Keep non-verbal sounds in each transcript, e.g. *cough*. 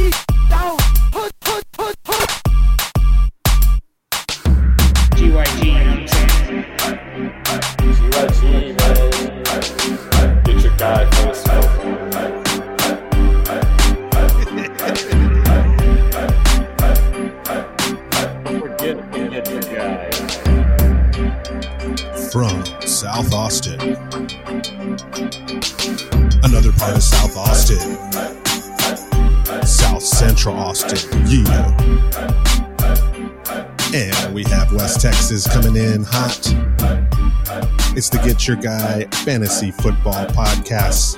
Get the Get Your Guy Fantasy Football Podcast,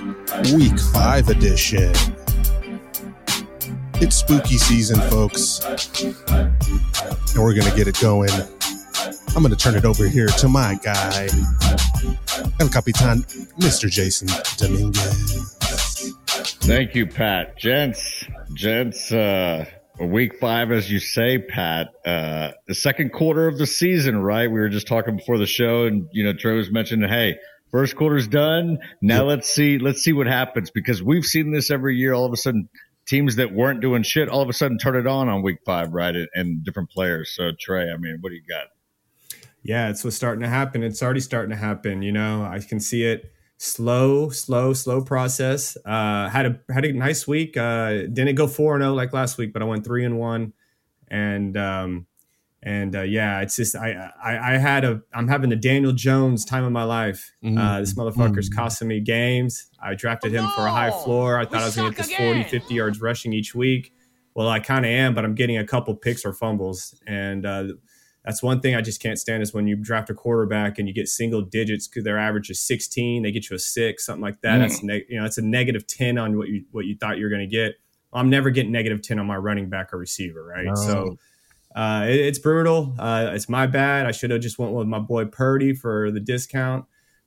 Week 5 edition. It's spooky season, folks. And we're going to get it going. I'm going to turn it over here to my guy, El Capitan, Mr. Jason Dominguez. Thank you, Pat. Gents, gents, uh, week five, as you say, Pat, uh, the second quarter of the season, right? We were just talking before the show and, you know, Trey was mentioning, hey, first quarter's done. Now let's see, let's see what happens because we've seen this every year. All of a sudden, teams that weren't doing shit, all of a sudden turn it on on week five, right? And, and different players. So Trey, I mean, what do you got? Yeah, it's what's starting to happen. It's already starting to happen. You know, I can see it. Slow, slow, slow process. Uh, had a had a nice week. Uh, didn't go four and zero like last week, but I went three and one. And um, and uh, yeah, it's just I, I I had a I'm having the Daniel Jones time of my life. Uh, this motherfucker's costing me games. I drafted him for a high floor. I thought I was going to get this 40, 50 yards rushing each week. Well, I kind of am, but I'm getting a couple picks or fumbles, and uh, that's one thing I just can't stand is when you draft a quarterback and you get single digits because their average is 16, they get you a six, something like that. That's neg- you know, it's a negative 10 on what you what you thought you were going to get. I'm never getting negative 10 on my running back or receiver, right? So uh, it- it's brutal. Uh, it's my bad. I should have just went with my boy Purdy for the discount,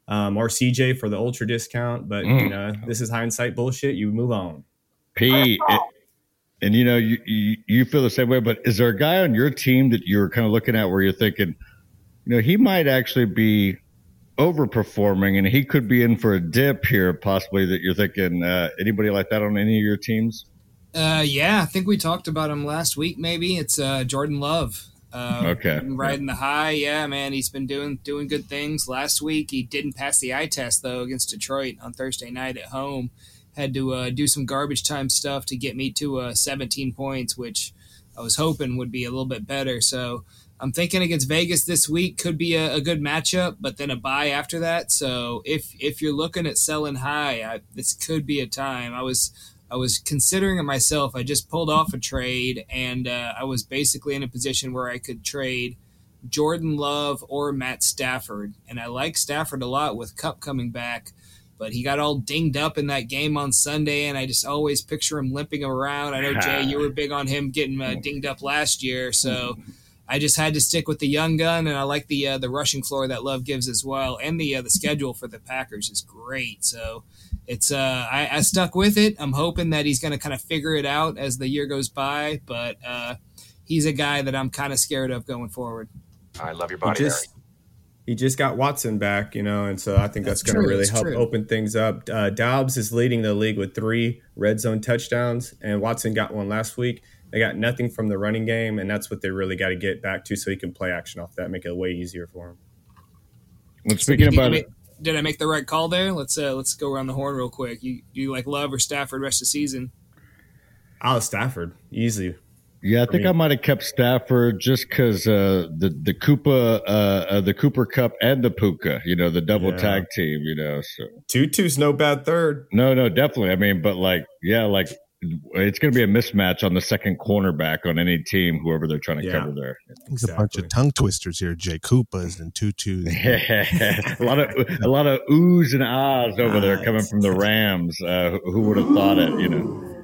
um, or CJ for the ultra discount. But you know, this is hindsight bullshit. You move on. P, and you know, you, you you feel the same way. But is there a guy on your team that you're kind of looking at where you're thinking, you know, he might actually be overperforming, and he could be in for a dip here, possibly? That you're thinking, uh, anybody like that on any of your teams? Uh, yeah, I think we talked about him last week. Maybe it's uh, Jordan Love. Uh, Okay. riding the high. Yeah, man, he's been doing doing good things. Last week he didn't pass the eye test though against Detroit on Thursday night at home. Had to uh, do some garbage time stuff to get me to uh, 17 points, which I was hoping would be a little bit better. So I'm thinking against Vegas this week could be a, a good matchup, but then a buy after that. So if if you're looking at selling high, I, this could be a time. I was I was considering it myself. I just pulled off a trade, and uh, I was basically in a position where I could trade Jordan Love or Matt Stafford, and I like Stafford a lot with Kupp coming back. But he got all dinged up in that game on Sunday, and I just always picture him limping around. I know Jay, *laughs* you were big on him getting uh, dinged up last year, so I just had to stick with the young gun, and I like the uh, the rushing floor that Love gives as well, and the uh, the schedule for the Packers is great. So it's uh, I, I stuck with it. I'm hoping that he's going to kind of figure it out as the year goes by, but uh, he's a guy that I'm kind of scared of going forward. I love your He body, just he just got Watson back, you know, and so I think that's, That's going to really that's help true. open things up. Uh, Doubs is leading the league with three red zone touchdowns, and Watson got one last week. They got nothing from the running game, and that's what they really got to get back to, so he can play action off that, make it way easier for him. Well, So speaking did about ma- it, did I make the right call there? Let's uh, let's go around the horn real quick. You do you like Love or Stafford rest of the season? Al Stafford, easy. Yeah, I think me. I might have kept Stafford just because uh, the the Koopa, uh, uh, the Cooper Kupp, and the Puka, you know, the double Yeah. tag team, you know. So Tutu's no bad third. no, no, definitely. I mean, but like, yeah, like it's going to be a mismatch on the second cornerback on any team, whoever they're trying to Yeah. cover there. There's a bunch of tongue twisters here. Jay Koopas and Tutus. *laughs* a lot of a lot of oohs and ahs over there coming from the Rams. Uh, who would have thought it? You know.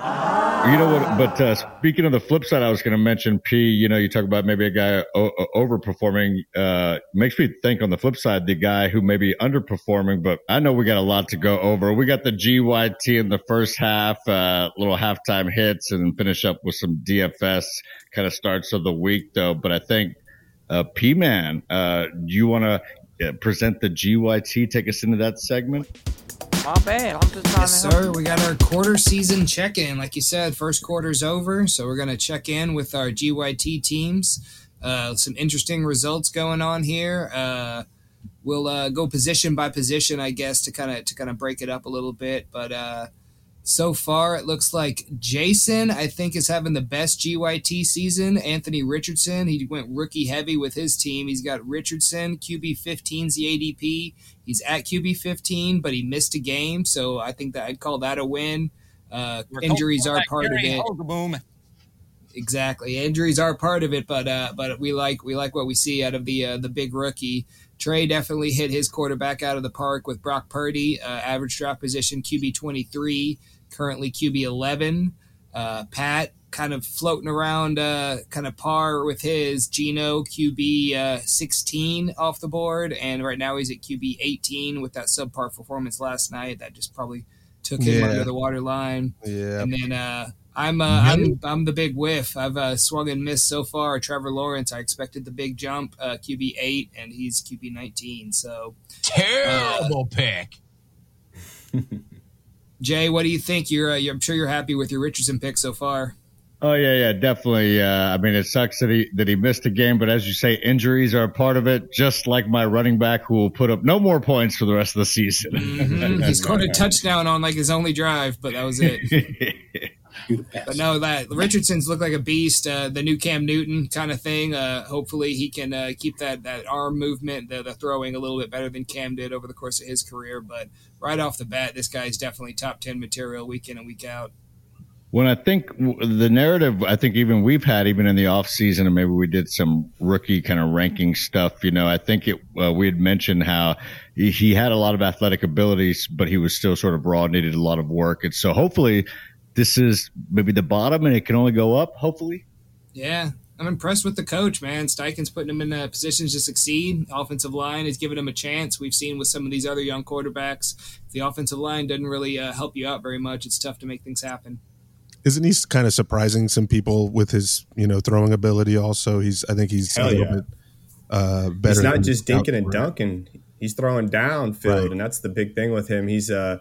You know what? But uh, speaking of the flip side, I was going to mention P. You know, you talk about maybe a guy o- overperforming. Uh, makes me think on the flip side, the guy who may be underperforming. But I know we got a lot to go over. We got the GYT in the first half, uh, little halftime hits, and finish up with some DFS kind of starts of the week, though. But I think uh, P Man, uh, do you want to uh, present the GYT? Take us into that segment. My bad. I'm just trying Yes, to sir. We got our quarter season check in. Like you said, first quarter's over, so we're going to check in with our GYT teams. Uh, some interesting results going on here. Uh, we'll uh, go position by position, I guess, to kind of to kind of break it up a little bit. But uh, so far, it looks like Jason, I think, is having the best GYT season. Anthony Richardson, he went rookie heavy with his team. He's got Richardson, QB 15's the ADP. He's at QB 15, but he missed a game, so I think that I'd call that a win. Uh, injuries are part of it. Exactly, injuries are part of it, but uh, but we like we like what we see out of the uh, the big rookie. Trey definitely hit his quarterback out of the park with Brock Purdy, uh, average draft position QB twenty three, currently QB eleven. Uh, Pat kind of floating around, uh, kind of par with his Gino QB uh, sixteen off the board, and right now he's at QB eighteen with that subpar performance last night. That just probably took him Yeah. under the water line. Yeah. And then uh, I'm uh, I'm I'm the big whiff. I've uh, swung and missed so far. Trevor Lawrence, I expected the big jump, uh, QB eight, and he's QB nineteen. So Terrible pick. *laughs* Jay, what do you think? You're, uh, you're I'm sure you're happy with your Richardson pick so far. Oh yeah, yeah, definitely. Uh, I mean, it sucks that he that he missed a game, but as you say, injuries are a part of it. Just like my running back, who will put up no more points for the rest of the season. *laughs* Mhm. he scored a touchdown on like his only drive, but that was it. *laughs* But no, that Richardson's looked like a beast. Uh, the new Cam Newton kind of thing. Uh, hopefully, he can uh, keep that that arm movement, the, the throwing a little bit better than Cam did over the course of his career. But right off the bat, this guy's definitely top ten material week in and week out. when I think the narrative, I think even we've had even in the off season, and maybe we did some rookie kind of ranking stuff. You know, I think it uh, we had mentioned how he, he had a lot of athletic abilities, but he was still sort of raw, needed a lot of work, and so hopefully this is maybe the bottom, and it can only go up. Hopefully. Yeah, I'm impressed with the coach, man. Steichen's putting him in uh, positions to succeed. Offensive line is giving him a chance. We've seen with some of these other young quarterbacks, if the offensive line doesn't really uh, help you out very much, it's tough to make things happen. Isn't he kind of surprising some people with his, you know, throwing ability? Also, he's. I think he's a Hell little yeah. bit uh, better. He's not than just dinking and outdoor. dunking. He's throwing downfield, Right. and that's the big thing with him. He's uh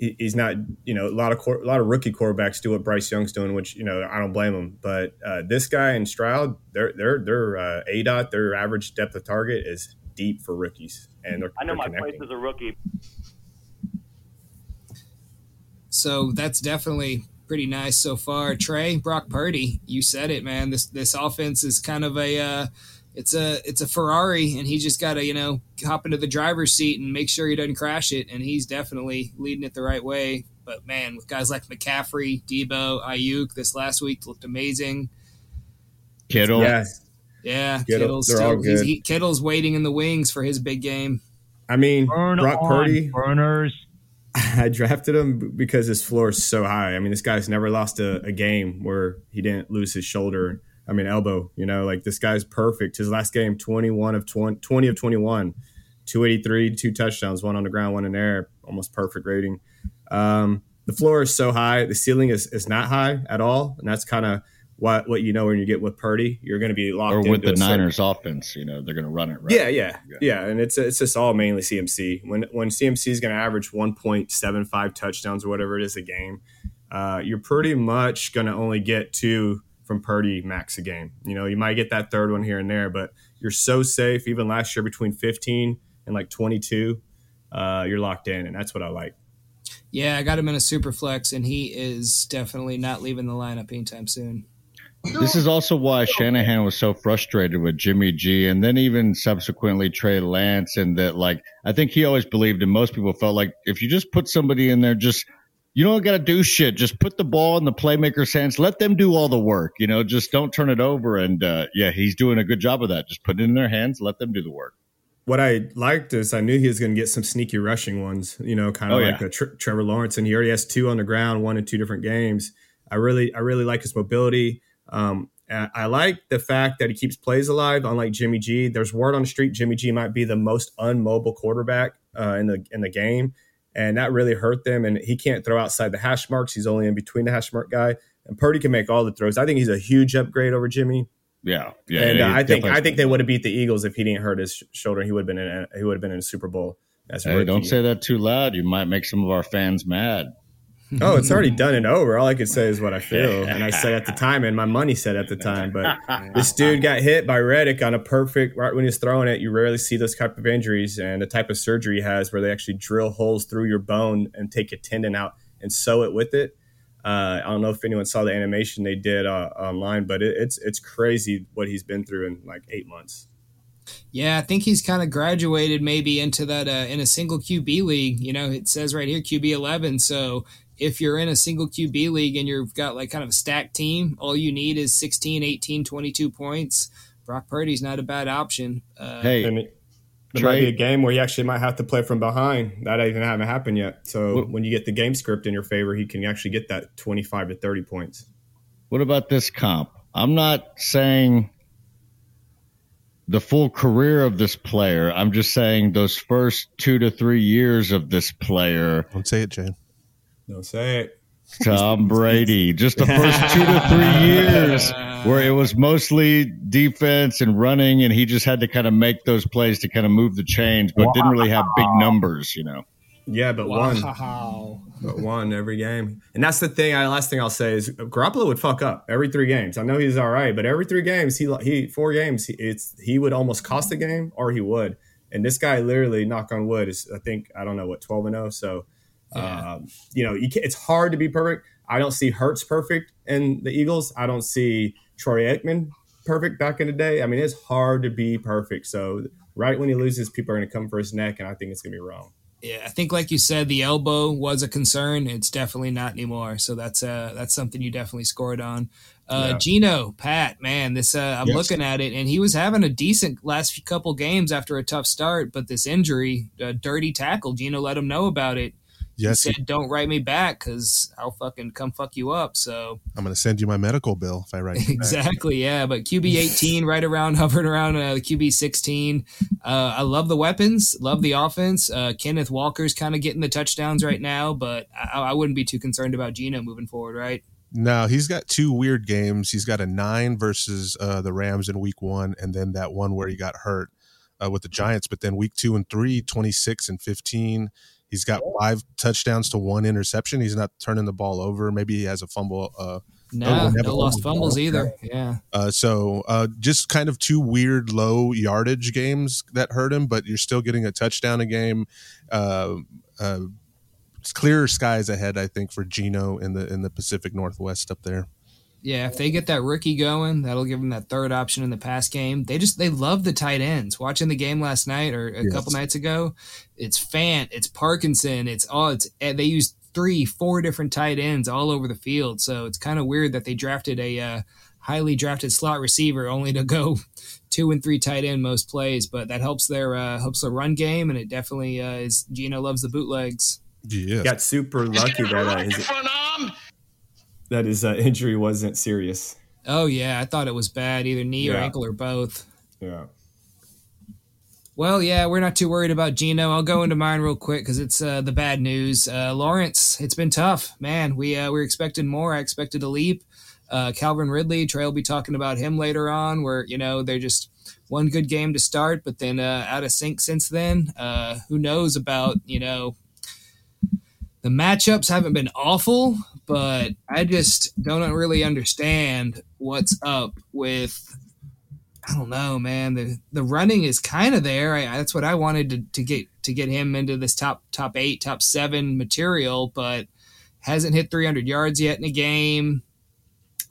he- he's not you know a lot of quar- a lot of rookie quarterbacks do what Bryce Young's doing, which you know I don't blame him. But uh, this guy and Stroud, their their their uh, A dot, their average depth of target is deep for rookies, and they're, I know they're my place connecting. as a rookie. So that's definitely pretty nice so far. Trey, Brock Purdy, you said it, man. This this offense is kind of a uh, it's a it's a Ferrari, and he just got to you know hop into the driver's seat and make sure he doesn't crash it. And he's definitely leading it the right way. But man, with guys like McCaffrey, Deebo, Aiyuk, this last week looked amazing. Kittle. Yeah, Yeah, Kittle, Kittle's they're all still he's, he, Kittle's waiting in the wings for his big game. I mean Burn Brock on, Purdy. burners. *laughs* I drafted him because his floor is so high. I mean, this guy's never lost a, a game where he didn't lose his shoulder. I mean, elbow. You know, like this guy's perfect. His last game, twenty-one of 20, 20 of twenty-one, two eighty-three, two touchdowns, one on the ground, one in air, almost perfect rating. Um, the floor is so high. The ceiling is is not high at all, and that's kind of what what you know when you get with Purdy. You're going to be locked Or with the a certain- Niners offense, you know, they're going to run it right. yeah, yeah, yeah, and it's it's just all mainly CMC. When when CMC is going to average one point seven five touchdowns or whatever it is a game, uh, you're pretty much going to only get two from Purdy max a game. You know, you might get that third one here and there, but you're so safe. Even last year, between fifteen and like twenty two, uh, you're locked in, and that's what I like. Yeah, I got him in a super flex, and he is definitely not leaving the lineup anytime soon. This is also why Shanahan was so frustrated with Jimmy G and then even subsequently Trey Lance. And that, like, I think he always believed, and most people felt like if you just put somebody in there, just you don't got to do shit. Just put the ball in the playmaker's hands. Let them do all the work. You know, just don't turn it over. And uh, yeah, he's doing a good job of that. Just put it in their hands. Let them do the work. what I liked is I knew he was going to get some sneaky rushing ones, you know, kind of Oh, like yeah. Tre- Trevor Lawrence, and he already has two on the ground, one in two different games. I really, I really like his mobility. Um, I I like the fact that he keeps plays alive, unlike Jimmy G. There's word on the street Jimmy G might be the most unmobile quarterback uh, in the in the game, and that really hurt them. And he can't throw outside the hash marks; he's only in between the hash mark guy. And Purdy can make all the throws. I think he's a huge upgrade over Jimmy. Yeah, yeah. and yeah, uh, I think I think they would have beat the Eagles if he didn't hurt his sh- shoulder. He would have been in a, he would have been in a Super Bowl. That's Hey, rookie. don't say that too loud. You might make some of our fans mad. Oh, it's already done and over. All I could say is what I *laughs* feel, and I said at the time, and my money said at the time. But *laughs* this dude got hit by Reddick on a perfect right when he's throwing it. You rarely see those type of injuries, and the type of surgery he has where they actually drill holes through your bone and take a tendon out and sew it with it. Uh, I don't know if anyone saw the animation they did uh, online, but it, it's it's crazy what he's been through in like eight months. Yeah, I think he's kind of graduated maybe into that uh, in a single QB league. You know, it says right here QB 11. So if you're in a single QB league and you've got like kind of a stacked team, all you need is 16, 18, 22 points. Brock Purdy's not a bad option. Uh, Hey, And it, there Trey- might be a game where you actually might have to play from behind. That even haven't happened yet. So What- when you get the game script in your favor, he can actually get that twenty five to thirty points. what about this comp? I'm not saying the full career of this player. I'm just saying those first two to three years of this player, Don't say it, Jay. Don't say it. Tom Brady. Just the first *laughs* two to three years where it was mostly defense and running, and he just had to kind of make those plays to kind of move the chains, but didn't really have big numbers, you know. Yeah, but one, but one every game, and that's the thing. I, last thing I'll say is Garoppolo would fuck up every three games. I know he's all right, but every three games, he he four games, he, it's he would almost cost a game, or he would. And this guy, literally, knock on wood, is I think I don't know what twelve and zero. So, Yeah. um, you know, you it's hard to be perfect. I don't see Hurts perfect in the Eagles. I don't see Troy Aikman perfect back in the day. I mean, it's hard to be perfect. So, right when he loses, people are going to come for his neck, and I think it's going to be wrong. Yeah, I think like you said, the elbow was a concern. It's definitely not anymore. So that's uh that's something you definitely scored on. Uh Yeah. Gino, Pat, man, this uh I'm Yes. looking at it and he was having a decent last few couple games after a tough start, but this injury, dirty tackle, Gino let him know about it. Yes, he said, "Don't write me back because I'll fucking come fuck you up." So I'm going to send you my medical bill if I write you back. exactly, yeah. But QB eighteen, right around, *laughs* hovering around uh, the QB sixteen. Uh, I love the weapons, love the offense. Uh, Kenneth Walker's kind of getting the touchdowns right now, but I, I wouldn't be too concerned about Gino moving forward, right? No, he's got two weird games. He's got a nine versus uh, the Rams in week one, and then that one where he got hurt uh, with the Giants. But then week two and three, 26 and 15. He's got five touchdowns to one interception. He's not turning the ball over. Maybe he has a fumble. Uh, No, no, never lost fumbled. fumbles either. Yeah, uh, so uh, just kind of two weird low yardage games that hurt him, but you're still getting a touchdown a game. Uh, uh, it's clearer skies ahead, I think, for Gino in the in the Pacific Northwest up there. Yeah. If they get that rookie going, that'll give them that third option in the pass game. They just they love the tight ends. Watching the game last night or a Yes. couple nights ago, it's Fant, it's Parkinson, it's all it's they use three, four different tight ends all over the field. So it's kind of weird that they drafted a uh, highly drafted slot receiver only to *laughs* go two and three tight end most plays. But that helps their uh, helps the run game, and it definitely uh, is. Gino loves the bootlegs. Yes. Got super lucky that uh, his, that his uh, injury wasn't serious. Oh yeah, I thought it was bad, either knee or ankle or both. Yeah. Well, yeah, we're not too worried about Gino. I'll go into mine real quick because it's uh, the bad news. Uh, Lawrence, it's been tough, man. We uh, we were expecting more. I expected a leap. Uh, Calvin Ridley, Trey will be talking about him later on. Where you know they're just one good game to start, but then uh, out of sync since then. Uh, who knows about you know the matchups haven't been awful, but I just don't really understand what's up with I don't know, man. The the running is kind of there. I, that's what I wanted to, to get to get him into this top top eight, top seven material, but hasn't hit 300 yards yet in a game.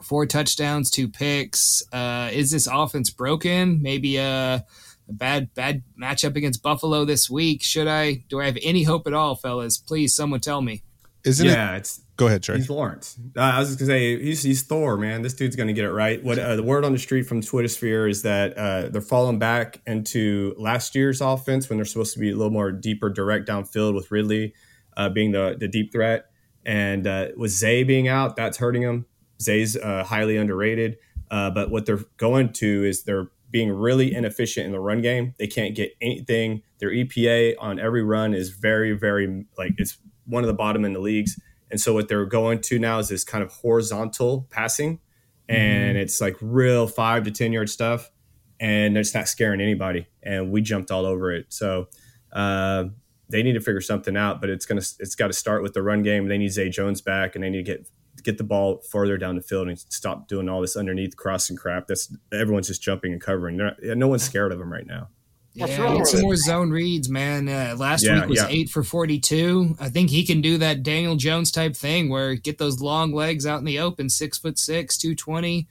Four touchdowns, two picks. Uh, is this offense broken? Maybe a, a bad bad matchup against Buffalo this week. Should I? Do I have any hope at all, fellas? Please, someone tell me. Isn't it? yeah, it's Go ahead, Trey. he's Lawrence. Uh, I was just gonna say he's he's Thor, man. This dude's gonna get it right. What uh, the word on the street from Twitter sphere is that uh, they're falling back into last year's offense when they're supposed to be a little more deeper, direct downfield with Ridley uh, being the the deep threat, and uh, with Zay being out, that's hurting him. Zay's uh, highly underrated, uh, but what they're going to is they're being really inefficient in the run game. They can't get anything. Their EPA on every run is very, very like it's one of the bottom in the leagues. And so what they're going to now is this kind of horizontal passing, and it's like real five to ten yard stuff, and it's not scaring anybody. And we jumped all over it. So uh, they need to figure something out. But it's gonna it's got to start with the run game. They need Zay Jones back, and they need to get get the ball further down the field and stop doing all this underneath crossing crap. That's everyone's just jumping and covering. Not, no one's scared of him right now. Yeah, get some more zone reads, man. Uh, last Yeah, week was yeah. eight for forty-two. I think he can do that Daniel Jones type thing where get those long legs out in the open, six foot six, two twenty.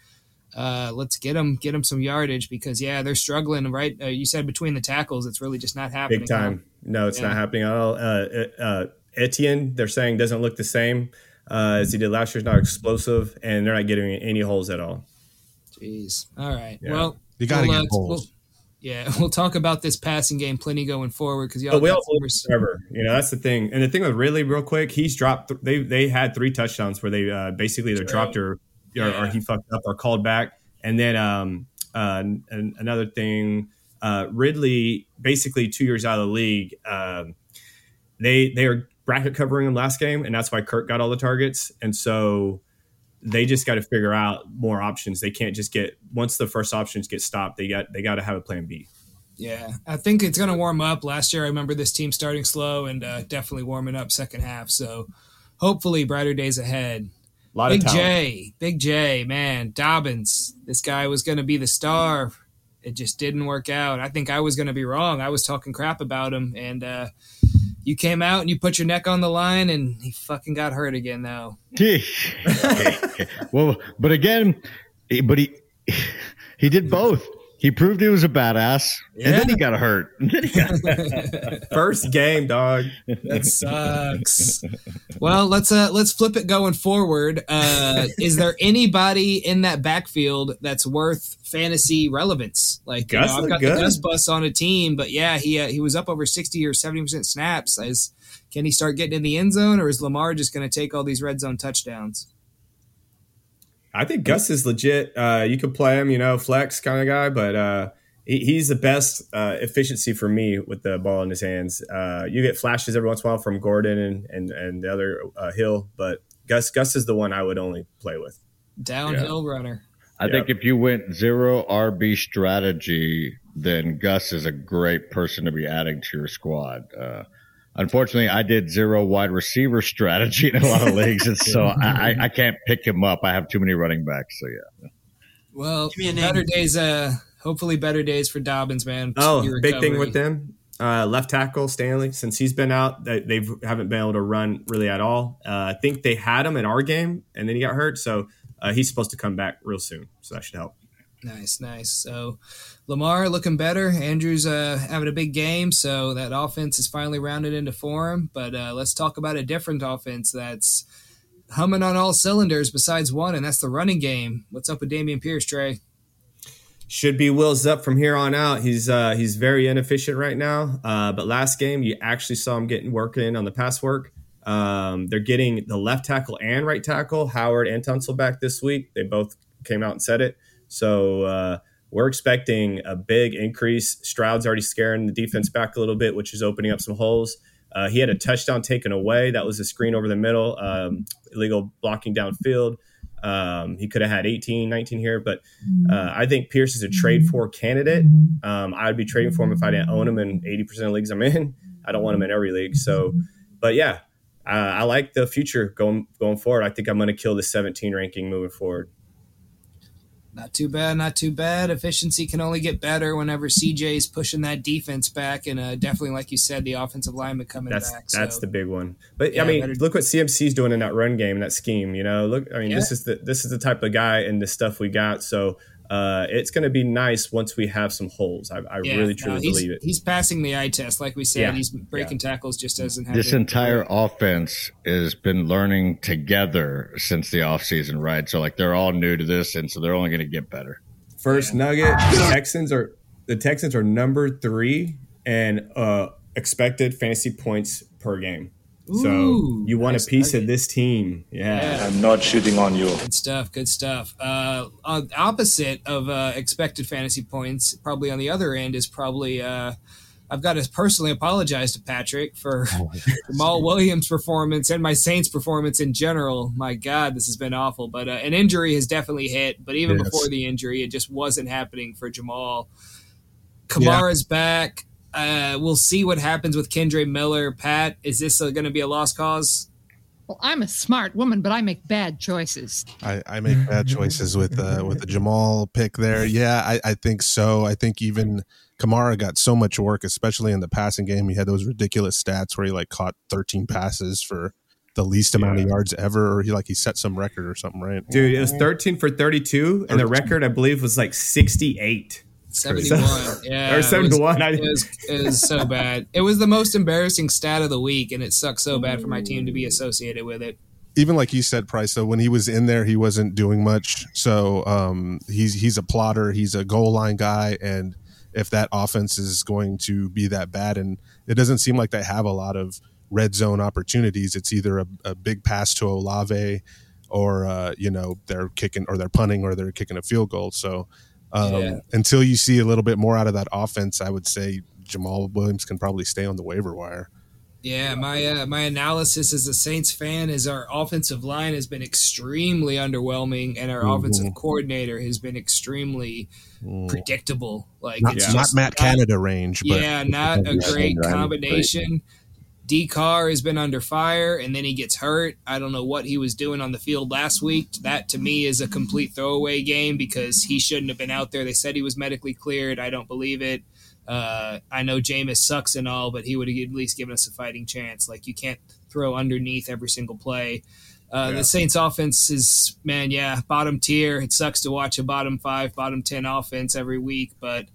Uh, let's get him get him some yardage because yeah, they're struggling. Right, uh, you said between the tackles, it's really just not happening. Big time. No, it's Yeah. not happening at all. Uh, uh, Etienne, they're saying doesn't look the same uh, as he did last year. He's not explosive, and they're not getting any holes at all. Jeez. All right. Yeah. Well, You got to we'll, get uh, holes. we'll- yeah, *laughs* we'll talk about this passing game plenty going forward because y'all. But we all some believe res- You know that's the thing. And the thing with Ridley, real quick, he's dropped. They they had three touchdowns where they uh, basically either True. dropped or, or or he fucked up or called back. And then um uh, and another thing, uh, Ridley basically two years out of the league. Um, they they are bracket covering in last game, and that's why Kirk got all the targets. And so they just got to figure out more options. They can't just get once the first options get stopped. They got they got to have a plan B. Yeah, I think it's going to warm up. Last year, I remember this team starting slow and uh, definitely warming up second half. So hopefully, brighter days ahead. A lot Big. J, Big J, man, Dobbins. This guy was going to be the star. It just didn't work out. I think I was going to be wrong. I was talking crap about him, and uh, you came out and you put your neck on the line, and he fucking got hurt again. Though. *laughs* well, but again, but he *laughs* he did both. He proved he was a badass, and then he got hurt. *laughs* He got- *laughs* First game, dog. That sucks. well, let's uh let's flip it going forward. Uh *laughs* is there anybody in that backfield that's worth fantasy relevance? Like you Gus know, I've got good. the Gus bus on a team, but yeah, he uh, he was up over 60 or 70% snaps. Is can he start getting in the end zone or is Lamar just going to take all these red zone touchdowns? I think Gus is legit. Uh, you could play him, you know, flex kind of guy, but uh, he, he's the best uh, efficiency for me with the ball in his hands. Uh, you get flashes every once in a while from Gordon and and, and the other uh, Hill, but Gus Gus is the one I would only play with. Downhill runner. I think if you went zero RB strategy, then Gus is a great person to be adding to your squad. Unfortunately, I did zero wide receiver strategy in a lot of leagues, and so *laughs* I, I, I can't pick him up. I have too many running backs. So yeah, Well, me a better days uh hopefully better days for Dobbins, man. Oh, Speedy big thing with them. Uh, left tackle Stanley, since he's been out, they they haven't been able to run really at all. Uh, I think they had him in our game, and then he got hurt, so uh, he's supposed to come back real soon. So that should help. Nice, nice. So Lamar looking better. Andrew's uh, having a big game, so that offense is finally rounded into form. But uh, let's talk about a different offense that's humming on all cylinders besides one, and that's the running game. What's up with Dameon Pierce, Trey? should be wheels up from here on out. He's uh, he's very inefficient right now. Uh, but last game, you actually saw him getting work in on the pass work. Um, they're getting the left tackle and right tackle, Howard and Tunsil, back this week. They both came out and said it. So uh, we're expecting a big increase. Stroud's already scaring the defense back a little bit, which is opening up some holes. Uh, he had a touchdown taken away. That was a screen over the middle, um, illegal blocking downfield. Um, he could have had 18, 19 here, but uh, I think Pierce is a trade for candidate. Um, I'd be trading for him if I didn't own him in 80% of leagues I'm in. *laughs* I don't want him in every league. So, but yeah, uh, I like the future going going forward. I think I'm going to kill the 17 ranking moving forward. Not too bad, not too bad. Efficiency can only get better whenever CJ's pushing that defense back, and uh, definitely, like you said, the offensive lineman coming That's back. that's so. the big one. But Yeah, I mean, better- look what CMC's doing in that run game, that scheme. You know, look. I mean, this is the this is the type of guy and the stuff we got. So uh, it's going to be nice once we have some holes. I, I Yeah, really truly he's, believe it. He's passing the eye test, like we said. Yeah, He's breaking tackles, just doesn't have this it. entire offense has been learning together since the offseason, right? So like they're all new to this, and so they're only going to get better. First nugget: the Texans are the Texans are number three and uh, expected fantasy points per game. So you want nice a piece nugget. of this team, yeah. I'm not shooting on you. Good stuff. Good stuff. Uh, on opposite of uh, expected fantasy points, probably on the other end is probably. Uh, I've got to personally apologize to Patrick for *laughs* Jamaal Williams' performance and my Saints' performance in general. My God, this has been awful. But uh, an injury has definitely hit. But even Yes. before the injury, it just wasn't happening for Jamaal. Kamara's back. Uh, we'll see what happens with Kendre Miller. Pat, is this going to be a lost cause? Well, I'm a smart woman, but I make bad choices. I, I make bad *laughs* choices with uh, with the Jamaal pick there. Yeah, I, I think so. I think even Kamara got so much work, especially in the passing game. He had those ridiculous stats where he like caught 13 passes for the least amount of yards ever, or he like he set some record or something, right? Dude, it was 13 for 32, and the record, I believe, was like 68. 71. *laughs* Yeah. Or 71, I- It was, it, was, it was so *laughs* bad. It was the most embarrassing stat of the week, and it sucks so bad for my team to be associated with it. even like you said, Price. So when he was in there, he wasn't doing much. So um, he's he's a plotter. He's a goal line guy, and if that offense is going to be that bad, and it doesn't seem like they have a lot of red zone opportunities. It's either a, a big pass to Olave, or uh, you know they're kicking, or they're punting, or they're kicking a field goal. So um, Yeah. until you see a little bit more out of that offense, I would say Jamaal Williams can probably stay on the waiver wire. Yeah, my uh, my analysis as a Saints fan is our offensive line has been extremely underwhelming, and our offensive coordinator has been extremely predictable. Like Not, it's not just Matt Canada range, but yeah, not a great combination. D Carr has been under fire, and then he gets hurt. I don't know what he was doing on the field last week. That to me is a complete throwaway game because he shouldn't have been out there. They said he was medically cleared. I don't believe it. Uh, I know Jameis sucks and all, but he would have at least given us a fighting chance. Like you can't throw underneath every single play. Uh, The Saints offense is man, yeah, bottom tier. It sucks to watch a bottom five, bottom ten offense every week, but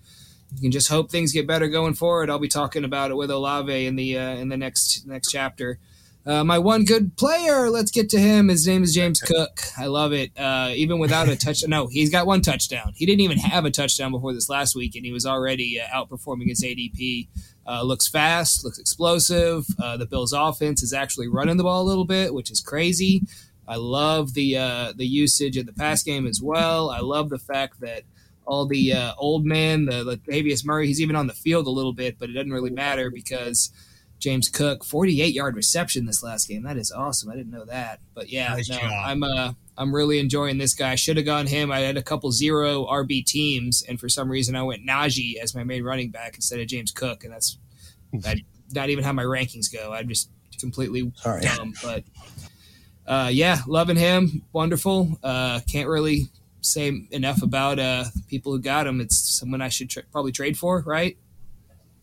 you can just hope things get better going forward. I'll be talking about it with Olave in the uh, in the next next chapter. Uh, my one good player, let's get to him. His name is James *laughs* Cook. I love it. Uh, even without a touchdown, no, he's got one touchdown. He didn't even have a touchdown before this last week, and he was already uh, outperforming his ADP. Uh, looks fast, looks explosive. Uh, the Bills' offense is actually running the ball a little bit, which is crazy. I love the uh, the usage of the pass game as well. I love the fact that all the uh, old men, the Latavius Murray, he's even on the field a little bit, but it doesn't really matter because James Cook, 48 yard reception this last game. That is awesome. I didn't know that. But yeah, Nice no. I'm uh I'm really enjoying this guy. Should have gone him. I had a couple zero RB teams, and for some reason I went Najee as my main running back instead of James Cook, and that's that, not even how my rankings go. I'm just completely dumb. But uh, yeah, loving him. Wonderful. Uh, can't really say enough about uh, people who got him. It's someone I should tra- probably trade for, right?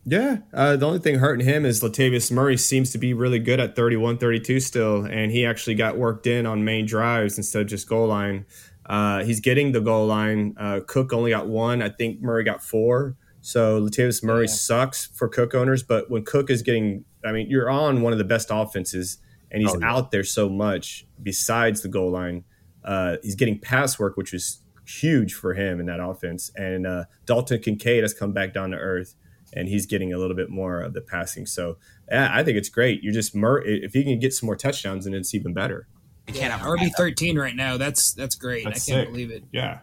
Yeah. Uh, the only thing hurting him is Latavius Murray seems to be really good at 31 32 still, and he actually got worked in on main drives instead of just goal line. Uh, he's getting the goal line. Uh, Cook only got one. I think Murray got four. So Latavius Murray Yeah. sucks for Cook owners, but when Cook is getting, I mean, you're on one of the best offenses, and he's Oh, yeah. out there so much besides the goal line. Uh, he's getting pass work, which is huge for him in that offense. And uh, Dalton Kincaid has come back down to earth, and he's getting a little bit more of the passing. So yeah, I think it's great. You're just Mur- if he can get some more touchdowns, then it's even better. I can't Yeah, RB thirteen right now. That's that's great. That's I can't sick. believe it. Yeah.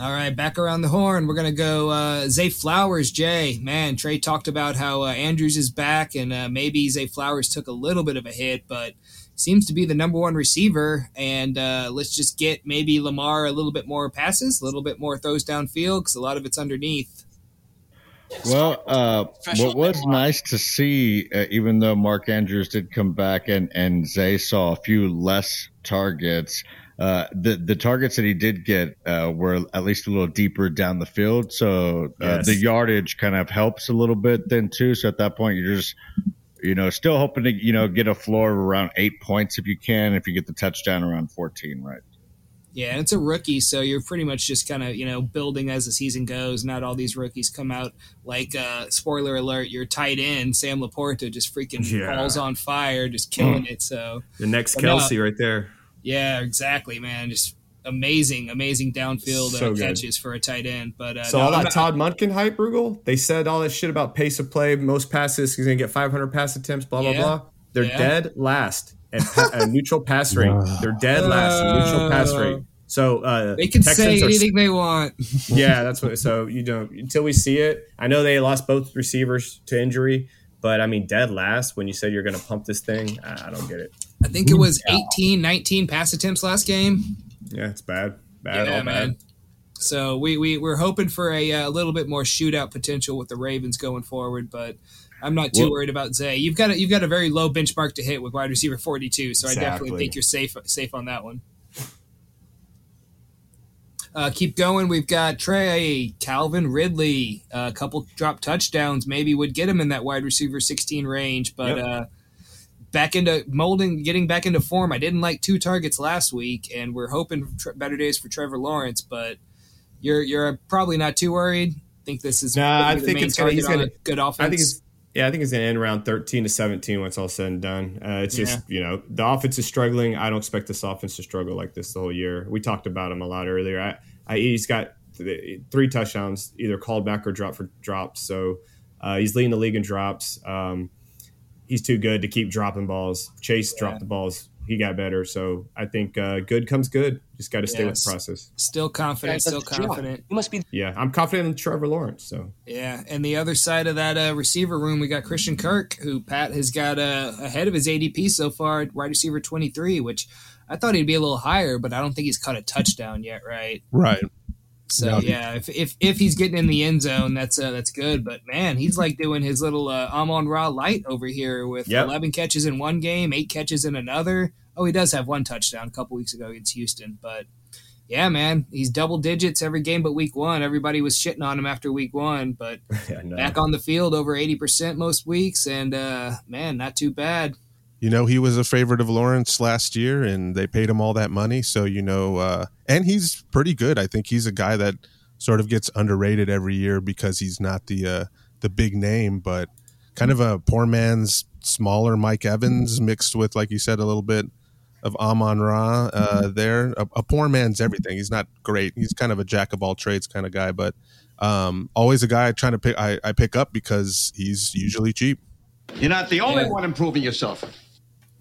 All right, back around the horn. We're gonna go uh, Zay Flowers. Jay, man, Trey talked about how uh, Andrews is back, and uh, maybe Zay Flowers took a little bit of a hit, but seems to be the number one receiver. And uh, let's just get maybe Lamar a little bit more passes, a little bit more throws downfield, because a lot of it's underneath. Well, uh, what was nice to see, uh, even though Mark Andrews did come back and, and Zay saw a few less targets, uh, the the targets that he did get uh, were at least a little deeper down the field. So uh, Yes. the yardage kind of helps a little bit then too. So at that point, you're just you know still hoping to you know get a floor of around eight points if you can. If you get the touchdown around 14, right? Yeah, and it's a rookie, so you're pretty much just kind of you know building as the season goes. Not all these rookies come out like uh, spoiler alert. Your tight end Sam LaPorta just freaking Yeah. falls on fire, just killing it. So The next But no. Kelce right there. yeah, exactly, man. Just amazing, amazing downfield So uh, catches for a tight end. But uh, So no, all I'm that not- Todd Monken hype, Rugel, they said all that shit about pace of play, most passes, he's going to get 500 pass attempts, blah, blah, Yeah. blah. They're Yeah. dead last at pa- a neutral pass rate. *laughs* They're dead last in neutral pass rate. So uh, they can Texans say are- anything they want. *laughs* yeah, that's what. So you don't until we see it. I know they lost both receivers to injury, but I mean, dead last when you said you're going to pump this thing, I I don't get it. I think it was 18, 19 pass attempts last game. Yeah, it's bad, bad, yeah, all man. bad. So we, we we're hoping for a, uh little bit more shootout potential with the Ravens going forward, but I'm not too Well- worried about Zay. You've got a, you've got a very low benchmark to hit with wide receiver 42, so I definitely think you're safe safe on that one. Uh, keep going. We've got Trey, Calvin Ridley, a couple drop touchdowns. Maybe would get him in that wide receiver 16 range, but Yep. uh, back into molding, getting back into form. I didn't like two targets last week, and we're hoping better days for Trevor Lawrence. But you're you're probably not too worried. I think this is Nah, I think it's gonna- he's gonna- a good offense. I think it's yeah, I think it's gonna end around thirteen to seventeen when it's all said and done. Uh, it's just you know the offense is struggling. I don't expect this offense to struggle like this the whole year. We talked about him a lot earlier. I, I he's got th- three touchdowns, either called back or dropped for drops. So uh, he's leading the league in drops. Um, he's too good to keep dropping balls. Chase dropped the balls. He got better. So I think uh, good comes good. Just got to stay with the process. still confident, still confident. You must be Yeah, I'm confident in Trevor Lawrence. So Yeah, and the other side of that uh, receiver room, we got Christian Kirk, who Pat has got uh, ahead of his ADP so far, at wide receiver twenty three, which I thought he'd be a little higher, but I don't think he's caught a touchdown yet, right? Right. So No. yeah, if, if if he's getting in the end zone, that's uh, that's good. But man, he's like doing his little uh, Amon Ra light over here with Yep. eleven catches in one game, eight catches in another. Oh, he does have one touchdown a couple weeks ago against Houston, but yeah, man, he's double digits every game but week one. Everybody was shitting on him after week one, but *laughs* yeah, back on the field over 80% most weeks and uh man not too bad You know, he was a favorite of Lawrence last year, and they paid him all that money. So you know, uh, and he's pretty good. I think he's a guy that sort of gets underrated every year because he's not the uh, the big name, but kind of a poor man's smaller Mike Evans mixed with, like you said, a little bit of Amon Ra uh, there. A, a poor man's everything. He's not great. He's kind of a jack of all trades kind of guy, but um, always a guy trying to pick. I, I pick up because he's usually cheap. You're not the only Yeah. one improving yourself.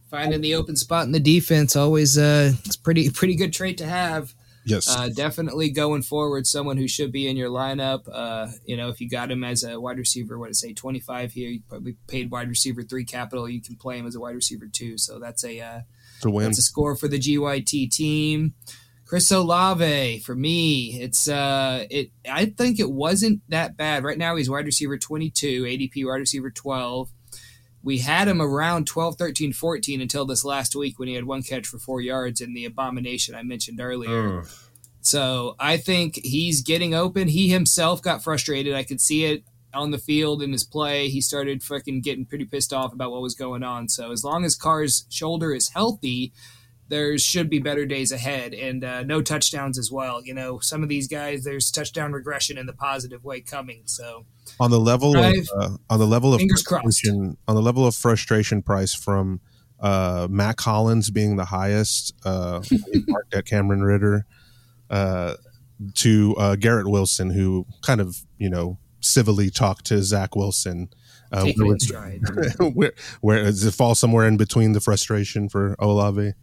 Finding the open spot in the defense always uh it's pretty *laughs* pretty good trait to have Yes. uh definitely going forward someone who should be in your lineup uh you know if you got him as a wide receiver what to say 25 here you probably paid wide receiver 3 capital you can play him as a wide receiver 2 so that's a uh win. That's a score for the GYT team. Chris Olave for me, it's uh it I think it wasn't that bad. Right now he's wide receiver 22, ADP wide receiver 12. We had him around 12, 13, 14 until this last week when he had one catch for 4 yards in the abomination I mentioned earlier. So I think he's getting open. He himself got frustrated. I could see it on the field in his play. He started fucking getting pretty pissed off about what was going on. So as long as Carr's shoulder is healthy, there should be better days ahead and uh, no touchdowns as well. You know, some of these guys, there's touchdown regression in the positive way coming. So on the level of, uh, on the level of Fingers crossed. frustration on the level of frustration price from uh, Matt Collins being the highest uh, *laughs* marked at Cameron Ritter uh, to uh, Garrett Wilson who kind of you know civilly talked to Zach Wilson. Uh, where, *laughs* where, where does it fall somewhere in between the frustration for Olave?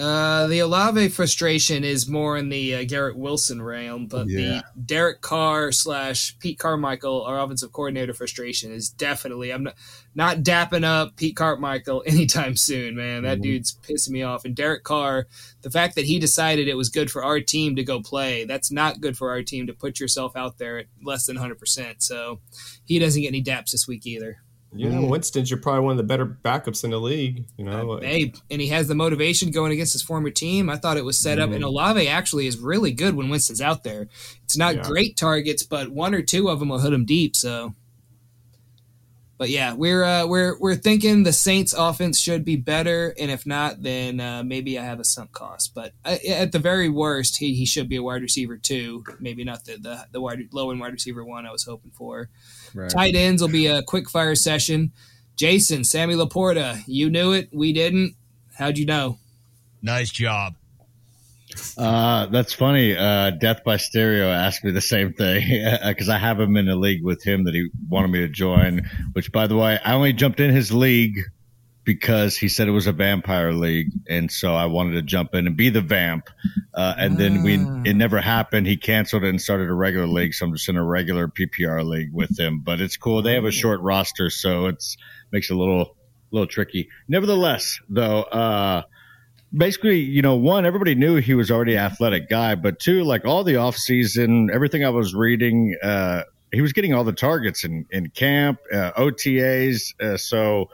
Uh, the Olave frustration is more in the uh, Garrett Wilson realm, but Yeah. the Derek Carr slash Pete Carmichael, our offensive coordinator, frustration is definitely. I'm not not dapping up Pete Carmichael *laughs* anytime soon, man. That Mhm. dude's pissing me off. And Derek Carr, the fact that he decided it was good for our team to go play, that's not good for our team to put yourself out there at less than 100. percent So he doesn't get any daps this week either. Yeah, Winston's you're probably one of the better backups in the league. You know, Hey, and he has the motivation going against his former team. I thought it was set up, and Olave actually is really good when Winston's out there. It's not Yeah. great targets, but one or two of them will hit him deep. So, but yeah, we're uh, we're we're thinking the Saints' offense should be better, and if not, then uh, maybe I have a sunk cost. But uh, at the very worst, he, he should be a wide receiver too. maybe not the the, the wide low end wide receiver one I was hoping for. Right. Tight ends will be a quick fire session. Jason, Sammy LaPorta, you knew it, we didn't. How'd you know? Nice job. Uh, that's funny. Uh, Death by Stereo asked me the same thing *laughs* because I have him in a league with him that he wanted me to join. Which, by the way, I only jumped in his league because he said it was a vampire league, and so I wanted to jump in and be the vamp. Uh, and then we Ah. it never happened. He canceled it and started a regular league, so I'm just in a regular PPR league with him. But it's cool. They have a short roster, so it's makes it a little little tricky. Nevertheless, though. Uh, basically, you know, one, everybody knew he was already an athletic guy, but two, like all the offseason, everything I was reading, uh, he was getting all the targets in, in camp, uh, OTAs. Uh, so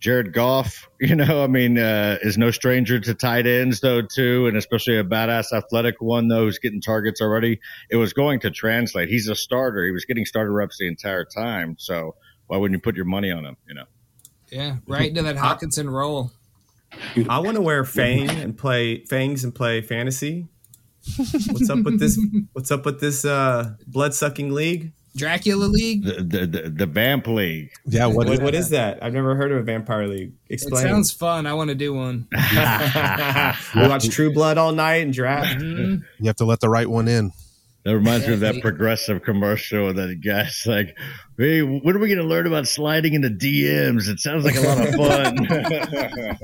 Jared Goff, *laughs* you know, I mean, uh, is no stranger to tight ends, though, too, and especially a badass athletic one, though, who's getting targets already. It was going to translate. He's a starter. He was getting starter reps the entire time. So why wouldn't you put your money on him, you know? Yeah, right into that Hockenson role. I want to wear Fang and play Fangs and play fantasy. What's up with this? *laughs* What's up with this uh, blood sucking league? Dracula League. The, the, the, the Vamp League. Yeah, what What, is what is that? I've never heard of a vampire league. It Explain. sounds fun. I want to do one. *laughs* we watch True Blood all night and draft. Mhm. You have to let the right one in. That reminds me of that Exactly. progressive commercial that guy's like, "Hey, what are we going to learn about sliding into DMs? It sounds like a lot of fun." *laughs*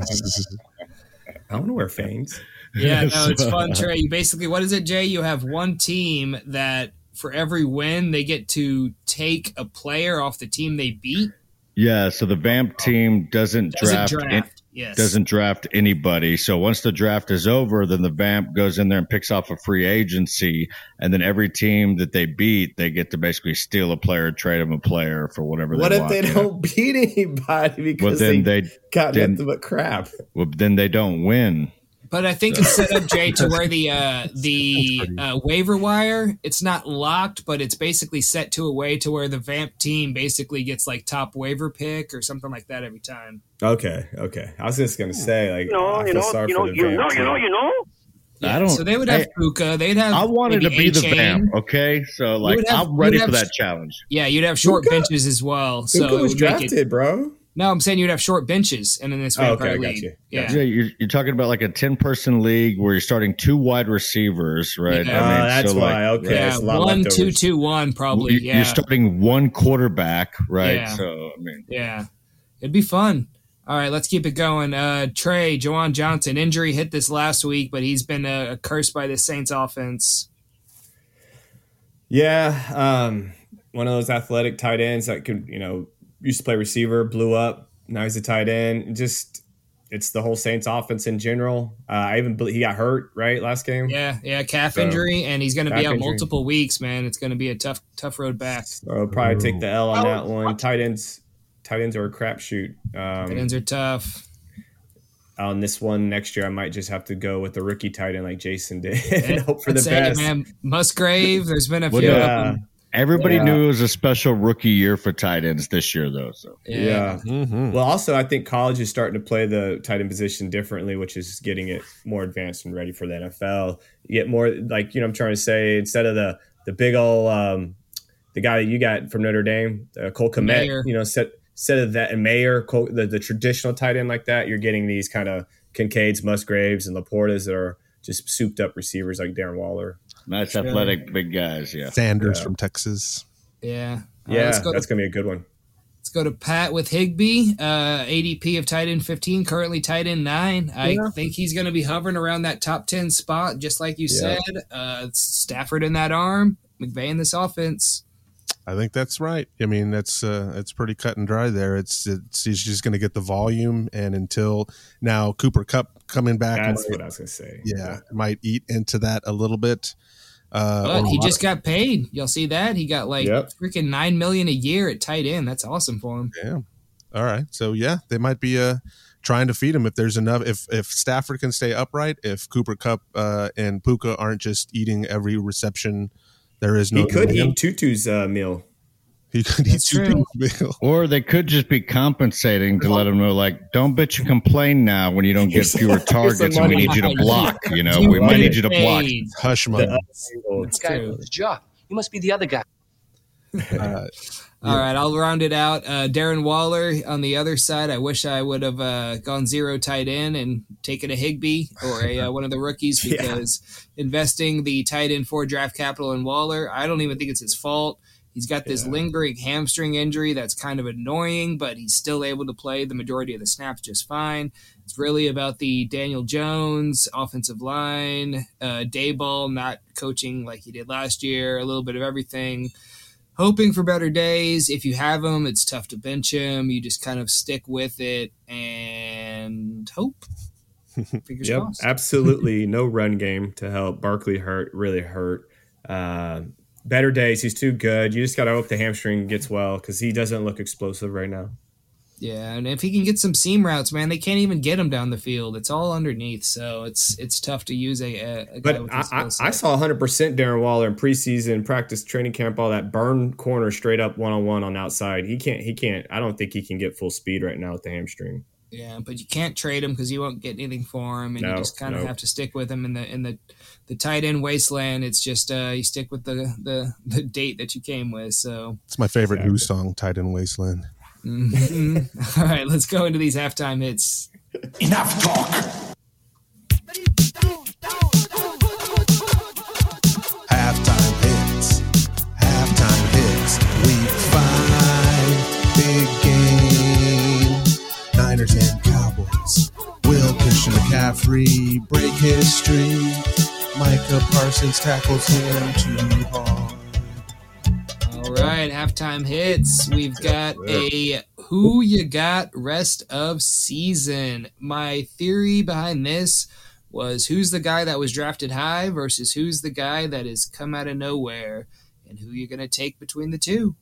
I want to wear Fangs. Yeah, no, it's *laughs* fun, Trey. You basically, what is it, Jay? You have one team that for every win, they get to take a player off the team they beat. yeah, so the Vamp team doesn't, Doesn't draft, draft. yes. doesn't draft anybody. So once the draft is over, then the Vamp goes in there and picks off a free agency, and then every team that they beat, they get to basically steal a player, trade them a player for whatever What they if want. they you know? don't *laughs* beat anybody Well, because then they, they, got then- nothing but crap? well, then they don't win. But I think it's set up, Jay, to where the uh, *laughs* the uh, waiver wire it's not locked, but it's basically set to a way to where the Vamp team basically gets like top waiver pick or something like that every time. Okay, okay. I was just gonna say, like, You know, I you feel know, sorry you for know, the you Vamp know, you know, you know. I don't- So they would have hey, Puka. They'd have. I wanted to be the A-Chain. Vamp. Okay, so like have- I'm ready you'd for have- that challenge. Yeah, you'd have short Puka- benches as well. So Puka it was would make it- drafted, bro. No, I'm saying you'd have short benches, and in this Oh, okay, I got league, you. yeah, Yeah, you're, you're talking about like a 10 person league where you're starting two wide receivers, right? Yeah. Ah, that's why. Okay, yeah, it's a lot one, leftovers. two, two, one, probably. You're, yeah, you're starting one quarterback, right? Yeah. So, I mean, yeah, it'd be fun. All right, let's keep it going. Uh, Trey, Juwan Johnson, injury hit this last week, but he's been uh, cursed by the Saints offense. Yeah, um, one of those athletic tight ends that could, you know, used to play receiver, blew up. Now he's a tight end. Just it's the whole Saints offense in general. Uh, I even he got hurt right last game. Yeah, yeah, calf So, injury, and he's going to be out injury. multiple weeks. Man, it's going to be a tough, tough road back. So probably take the L on that one. Tight ends, tight ends are a crapshoot. Tight Um, ends are tough. on this one next year, I might just have to go with the rookie tight end like Jason did Yeah, *laughs* and hope for the I'd say, best. man. Musgrave, there's been a Well, few yeah. Of them. everybody Yeah. knew it was a special rookie year for tight ends this year, though. So, Yeah. Mhm. Well, also, I think college is starting to play the tight end position differently, which is getting it more advanced and ready for the NFL. You get more, like, you know, I'm trying to say, instead of the the big old, um, the guy that you got from Notre Dame, uh, Cole Kmet, Mayer. you know, set, instead of that, and Mayer, Cole, the, the traditional tight end like that, you're getting these kind of Kincaids, Musgraves, and LaPortas that are just souped up receivers like Darren Waller. Nice athletic big guys. Yeah. Sanders Yeah. from Texas. Yeah. Uh, Yeah, let's go that's to, going to be a good one. let's go to Pat with Higbee, uh, ADP of tight end 15, currently tight end 9. I think he's going to be hovering around that top 10 spot, just like you Yeah. said. Uh, Stafford in that arm, McVay in this offense. I think that's right. I mean, that's uh, it's pretty cut and dry there. It's it's he's just going to get the volume, and until now, Cooper Kupp coming back, That's might- what I was going to say. yeah, might eat into that a little bit. Uh, But he just got paid. You'll see that. He got like Yep. freaking 9 million a year at tight end. That's awesome for him. Yeah. All right. So yeah, they might be uh trying to feed him if there's enough. If if Stafford can stay upright, if Cooper Kupp uh, and Puka aren't just eating every reception, there is no. He could eat Tutu's uh, meal. He could eat two true. meal. Or they could just be compensating to let them know, like, don't bitch and complain now when you don't get fewer *laughs* targets and we need you to block. You know, we might need you to block. Hush money. The unsingle. That's job. You must be the other guy. *laughs* Uh, All right, I'll round it out. Uh, Darren Waller on the other side. I wish I would have uh, gone zero tight end and taken a Higbee or a, uh, one of the rookies *laughs* Yeah. because investing the tight end for draft capital in Waller, I don't even think it's his fault. He's got this Yeah. lingering hamstring injury that's kind of annoying, but he's still able to play the majority of the snaps just fine. It's really about the Daniel Jones offensive line, uh, Daboll not coaching like he did last year, a little bit of everything hoping for better days. If you have him, it's tough to bench him. You just kind of stick with it and hope. *laughs* Fingers Yep, absolutely *laughs* no run game to help. Barkley hurt, really hurt. Uh, better days. He's too good. You just got to hope the hamstring gets well because he doesn't look explosive right now. Yeah, and if he can get some seam routes, man, they can't even get him down the field. It's all underneath, so it's it's tough to use a, a, But I, I. I saw 100% Darren Waller in preseason practice, training camp, all that burn corner straight up one on one on outside. He can't. He can't. I don't think he can get full speed right now with the hamstring. Yeah, but you can't trade him because you won't get anything for him, and you just kind of no. have to stick with him in the in the the tight end wasteland. It's just uh, you stick with the the the date that you came with. So, It's my favorite Exactly. new song, "Tight End Wasteland. Mhm. *laughs* all right, let's go into these halftime hits. Enough talk. Halftime hits. Halftime hits. Week five. Big game. Niners and Cowboys. Will Christian McCaffrey break history? Micah Parsons tackles him too hard. All right, halftime hits. We've got a who you got rest of season. My theory behind this was who's the guy that was drafted high versus who's the guy that has come out of nowhere and who you're going to take between the two.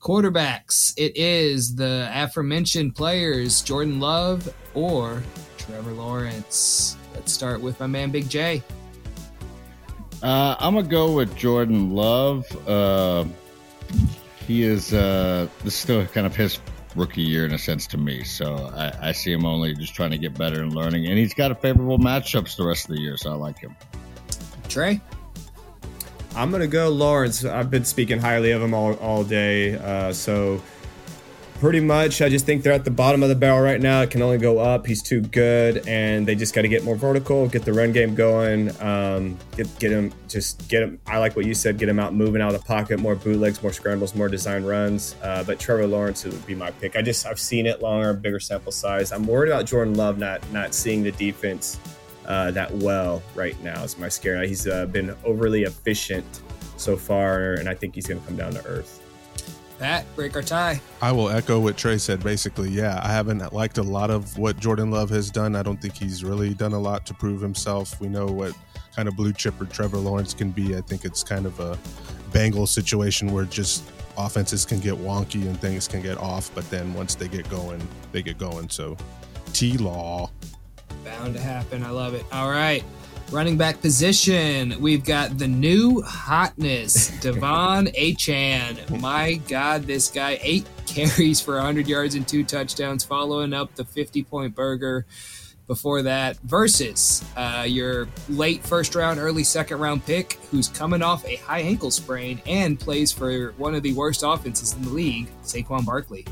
Quarterbacks, it is the aforementioned players Jordan Love or Trevor Lawrence. Let's start with my man Big J. Uh, I'm gonna go with Jordan Love. Uh, he is uh, this is still kind of his rookie year in a sense to me, so I, I see him only just trying to get better and learning, and he's got a favorable matchups the rest of the year, so I like him. Trey? I'm gonna go Lawrence. I've been speaking highly of him all, all day. Uh, so pretty much, I just think they're at the bottom of the barrel right now. It can only go up. He's too good, and they just got to get more vertical, get the run game going, um, get get him, just get him. I like what you said. Get him out, moving out of the pocket, more bootlegs, more scrambles, more design runs. Uh, but Trevor Lawrence would be my pick. I just I've seen it longer, bigger sample size. I'm worried about Jordan Love not not seeing the defense uh, that well right now. Is my scare. He's uh, been overly efficient so far, and I think he's going to come down to earth. Pat, break our tie. I will echo what Trey said. Basically, yeah, I haven't liked a lot of what Jordan Love has done. I don't think he's really done a lot to prove himself. We know what kind of blue chipper Trevor Lawrence can be. I think it's kind of a Bengals situation where just offenses can get wonky and things can get off, but then once they get going, they get going. So, T Law. Bound to happen. I love it. All right. Running back position, we've got the new hotness, *laughs* De'Von Achane. My God, this guy, eight carries for 100 yards and two touchdowns, following up the 50 point burger before that, versus uh, your late first round, early second round pick, who's coming off a high ankle sprain and plays for one of the worst offenses in the league, Saquon Barkley.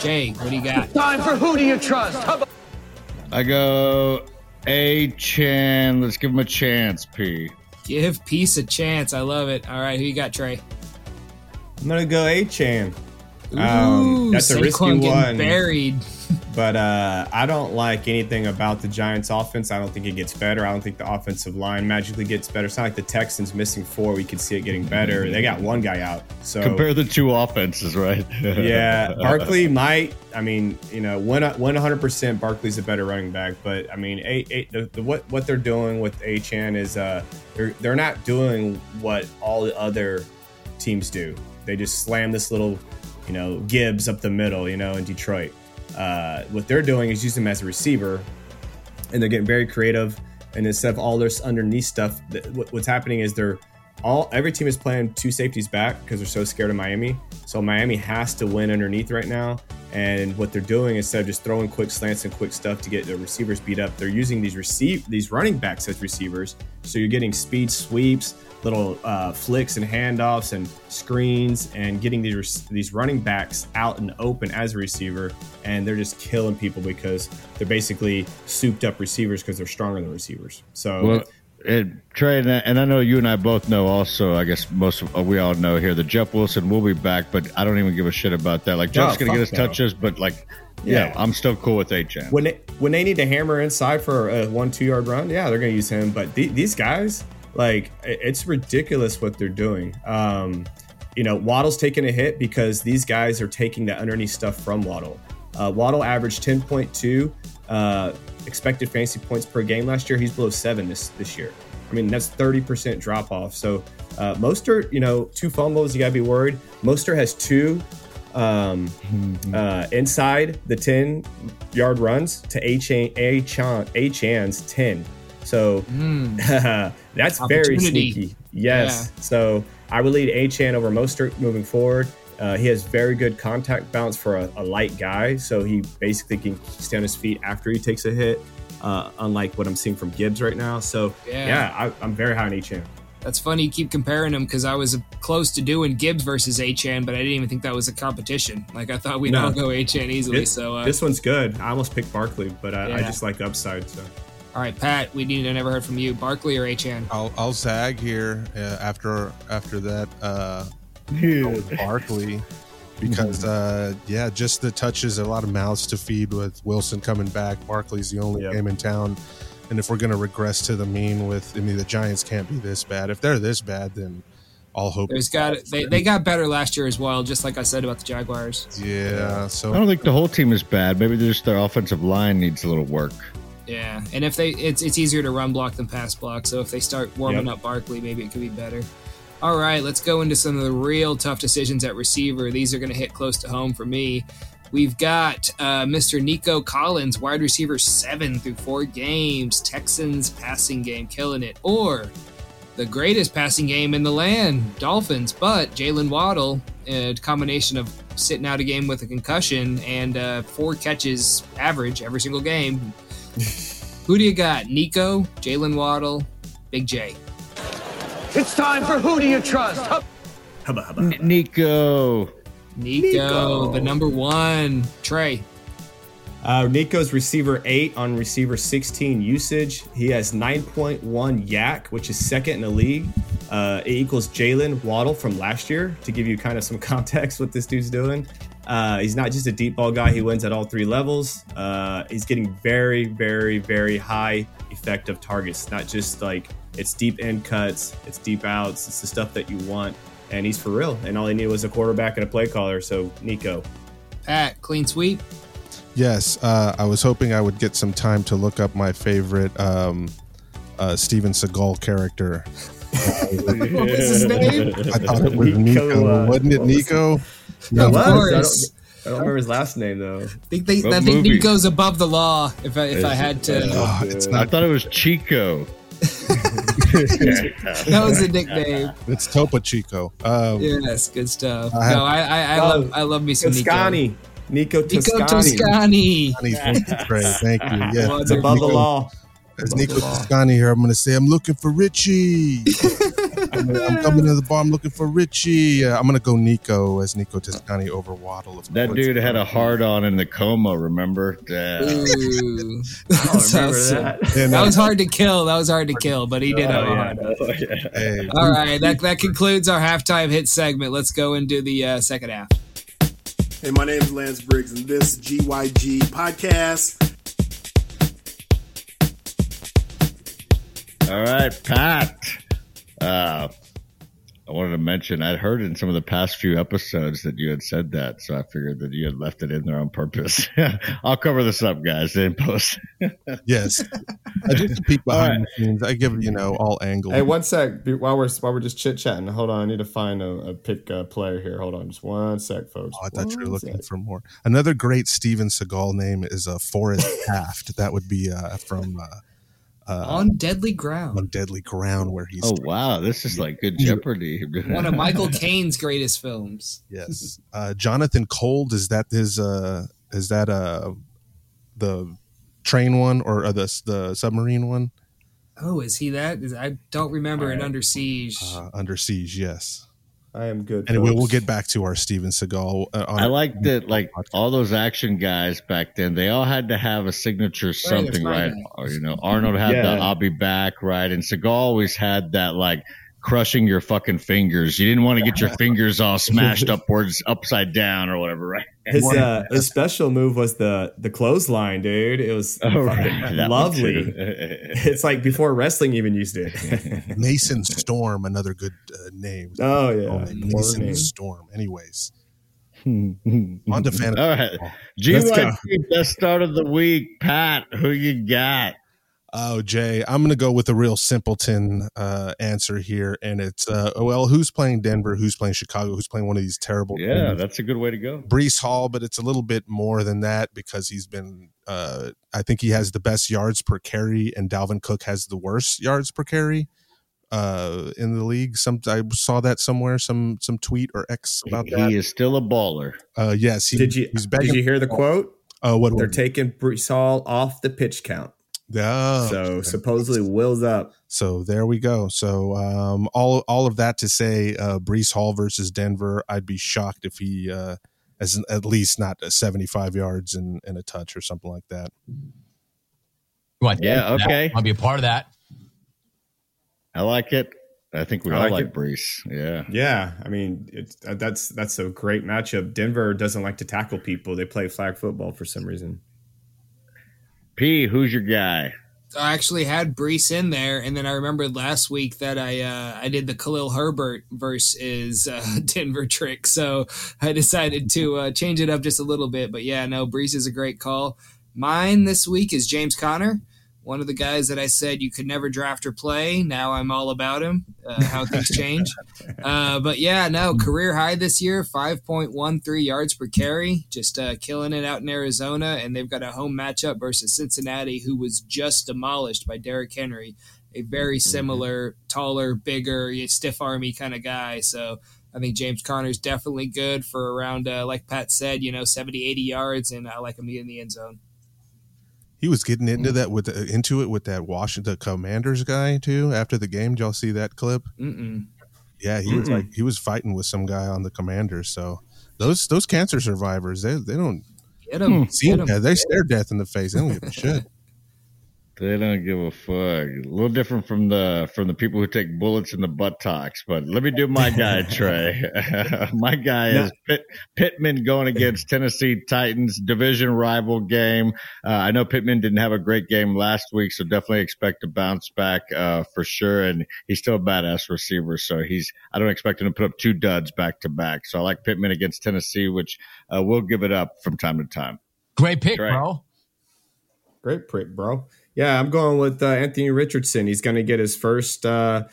Jay, what do you got? Time for who do you trust? How about I go Achane. Let's give him a chance, P. Give peace a chance. I love it. All right, who you got, Trey? I'm going to go Achane. Ooh, Um, that's a risky Saquon getting one. Buried. But uh, I don't like anything about the Giants' offense. I don't think it gets better. I don't think the offensive line magically gets better. It's not like the Texans missing four. We could see it getting better. They got one guy out. So Compare the two offenses, right? *laughs* yeah, Barkley might. I mean, you know, when when 100 percent, Barkley's a better running back. But I mean, the, the, what what they're doing with Achane is uh, they're they're not doing what all the other teams do. They just slam this little, you know, Gibbs up the middle, you know, in Detroit. Uh, what they're doing is using him as a receiver, and they're getting very creative. And instead of all this underneath stuff, what's happening is they're all every team is playing two safeties back because they're so scared of Miami. So Miami has to win underneath right now. And what they're doing instead of just throwing quick slants and quick stuff to get the receivers beat up, they're using these receive these running backs as receivers. So you're getting speed sweeps, little uh, flicks and handoffs and screens, and getting these these running backs out and open as a receiver. And they're just killing people because they're basically souped up receivers because they're stronger than receivers. So Well, it, Trey, and I- and I know you and I both know also, I guess most of, uh, we all know here that Jeff Wilson will be back, but I don't even give a shit about that. Like, Jeff's No, going to get his no. touches, but like, yeah, Yeah. I'm still cool with H.M. when they when they need to hammer inside for a one two yard run, yeah, they're gonna use him. But the, these guys, like, it's ridiculous what they're doing. Um, you know, Waddle's taking a hit because these guys are taking the underneath stuff from Waddle. Uh, Waddle averaged ten point two uh, expected fantasy points per game last year. He's below seven this this year. I mean, that's 30% drop off. So uh, Mostert, you know, two fumbles, you got to be worried. Mostert has two um, *laughs* uh, inside the 10 yard runs to Achane, A Chan's 10. So *laughs* that's very sneaky. Yes. So I would lead Achane over Mostert moving forward. Uh, he has very good contact bounce for a, a light guy, so he basically can stay on his feet after he takes a hit. Uh, unlike what I'm seeing from Gibbs right now. So Yeah. yeah, I, I'm very high on Achane. That's funny. You keep comparing them because I was close to doing Gibbs versus Achane, but I didn't even think that was a competition. Like I thought we'd No. all go Achane easily. This, so uh, this one's good. I almost picked Barkley, but I, I just like the upside. So all right, Pat, we need to never heard from you. Barkley or HN? I'll, I'll zag here uh, after after that uh, Barkley because *laughs* uh, yeah, just the touches, a lot of mouths to feed with Wilson coming back. Barkley's the only Yep. game in town, and if we're going to regress to the mean, with I mean the Giants can't be this bad. If they're this bad, then all hope. There's got they, they got better last year as well, just like I said about the Jaguars. yeah. So I don't think the whole team is bad. Maybe just their offensive line needs a little work. Yeah, and if they, it's it's easier to run block than pass block. So if they start warming Yep. up Barkley, maybe it could be better. All right, let's go into some of the real tough decisions at receiver. These are going to hit close to home for me. We've got uh, Mr. Nico Collins, wide receiver seven through four games. Texans passing game killing it, or the greatest passing game in the land, Dolphins. But Jaylen Waddle, a combination of sitting out a game with a concussion and uh, four catches average every single game. *laughs* Who do you got? Nico, Jaylen Waddle, Big J. It's time for Who Do You Trust? Hub- hubba hubba. N- Nico. Nico, Nico. the number one. Trey. Uh, Nico's receiver eight on receiver 16 usage. He has 9.1 YAC, which is second in the league. Uh, it equals Jaylen Waddle from last year to give you kind of some *laughs* context what this dude's doing. Uh, he's not just a deep ball guy, he wins at all three levels. Uh, he's getting very, very, very high effective targets, not just like it's deep end cuts, it's deep outs, it's the stuff that you want. And he's for real. And all he needed was a quarterback and a play caller. So, Nico. Pat, clean sweep. yes, uh, I was hoping I would get some time to look up my favorite um, uh, Steven Seagal character. *laughs* What was his name? I thought it was Nico, Nico, uh, wasn't it what was Nico? Of I don't, course. I don't remember his last name, though. I think, they, What I think? Nico's above the law. If I, if I had it? to, Oh, it's I thought it was Chico. *laughs* *laughs* that was a nickname. It's Topo Chico. Um, Yes, good stuff. I have- no, I I, I Oh, love I love me some Nico. Toscani. Nico Nico Toscani. Toscani. Thank you, Trey. Thank you. *laughs* Yeah, It's above the law. As Nico Toscani here, I'm going to say I'm looking for Richie. I'm, I'm coming to the bar. I'm looking for Richie. Uh, I'm going to go Nico as Nico Toscani over Waddle. Of That course. dude had a hard on in the coma, remember? Damn. Ooh. *laughs* I remember so- that. That uh, was hard to kill. That was hard to kill, but he did have a yeah. hard on. hey, All right, that, that concludes our halftime hit segment. Let's go into the uh, second half. Hey, my name is Lance Briggs, and this GYG podcast. All right, Pat. Uh, I wanted to mention I'd heard in some of the past few episodes that you had said that, so I figured that you had left it in there on purpose. *laughs* I'll cover this up, guys, in post. *laughs* yes. I just peek behind the scenes. I give, you know, all angles. Hey, one sec. While we're while we're just chit chatting, hold on. I need to find a, a pick uh, player here. Hold on, just one sec, folks. Oh, I thought you were looking sec. for more. Another great Steven Seagal name is uh, Forrest Taft. That would be uh, from uh, uh, On deadly ground. on Deadly Ground, where he's oh wow, this is like good Jeopardy. *laughs* One of Michael *laughs* Caine's greatest films. yes, uh, Jonathan Cold. Is that his? Uh, is that uh, the train one or uh, the the submarine one? Oh, is he that? Is, I don't remember in Under Siege. Uh, Under Siege. Yes. I am good. Anyway, folks. we'll get back to our Steven Seagal. Uh, on I like that, like all those action guys back then. They all had to have a signature something, my right? you know, Arnold had Yeah. the "I'll be back," right? And Seagal always had that, like crushing your fucking fingers. You didn't want to get your *laughs* fingers all smashed upwards, *laughs* upside down, or whatever, right? his uh, *laughs* his special move was the the clothesline, dude. It was Oh, right. fucking That one lovely. It's like before wrestling even used it. Mason Storm, another good uh, name. oh yeah, Oh, Mason name. Storm. Anyways, On to fantasy. All right. Let's best start of the week. Pat, who you got? Oh, Jay, I'm going to go with a real simpleton uh, answer here, and it's uh, well, who's playing Denver? Who's playing Chicago? Who's playing one of these terrible? Yeah, teams? that's a good way to go. Breece Hall, but it's a little bit more than that because he's been. Uh, I think he has the best yards per carry, and Dalvin Cook has the worst yards per carry uh, in the league. Some I saw that somewhere, some some tweet or X about that. He is still a baller. Uh, yes, he, Did you He's did you hear the quote? Uh, what? They're taking Breece Hall off the pitch count. Oh, so supposedly Will's up. So there we go. So um, all all of that to say, uh, Breece Hall versus Denver. I'd be shocked if he uh, has at least not seventy five yards and, and a touch or something like that. What? Yeah, okay. I'll be a part of that. I like it. I think we I all like like it. Breece. Yeah. Yeah, I mean it's uh, that's that's a great matchup. Denver doesn't like to tackle people; they play flag football for some reason. P, who's your guy? I actually had Breece in there, and then I remembered last week that I uh, I did the Khalil Herbert versus uh, *laughs* Denver trick, so I decided to uh, change it up just a little bit. But yeah, no, Breece is a great call. Mine this week is James Conner, one of the guys that I said you could never draft or play. Now I'm all about him. Uh, how things *laughs* change. Uh, but yeah, no, career high this year, 5.13 yards per carry, just uh, killing it out in Arizona. And they've got a home matchup versus Cincinnati, who was just demolished by Derrick Henry, a very similar, taller, bigger, stiff army kind of guy. So I think James Conner's definitely good for around, uh, like Pat said, you know, 70, 80 yards, and I like him to in the end zone. He was getting into mm. that with the, into it with that Washington Commanders guy too. After the game, did y'all see that clip? Mm-mm. Yeah, he was like he was fighting with some guy on the Commanders. So those those cancer survivors, they they don't Get them. see Get him. yeah, they stare death in the face. They don't give a shit. *laughs* They don't give a fuck. A little different from the from the people who take bullets in the buttocks. But let me do my guy, *laughs* Trey. *laughs* my guy is Pitt, Pittman going against Tennessee Titans division rival game. Uh, I know Pittman didn't have a great game last week, so definitely expect to bounce back uh, for sure. And he's still a badass receiver, so he's I don't expect him to put up two duds back to back. So I like Pittman against Tennessee, which uh, we'll give it up from time to time. Great pick, Right. bro. Great prick, bro. Yeah, I'm going with uh, Anthony Richardson. He's going to get his first. Uh,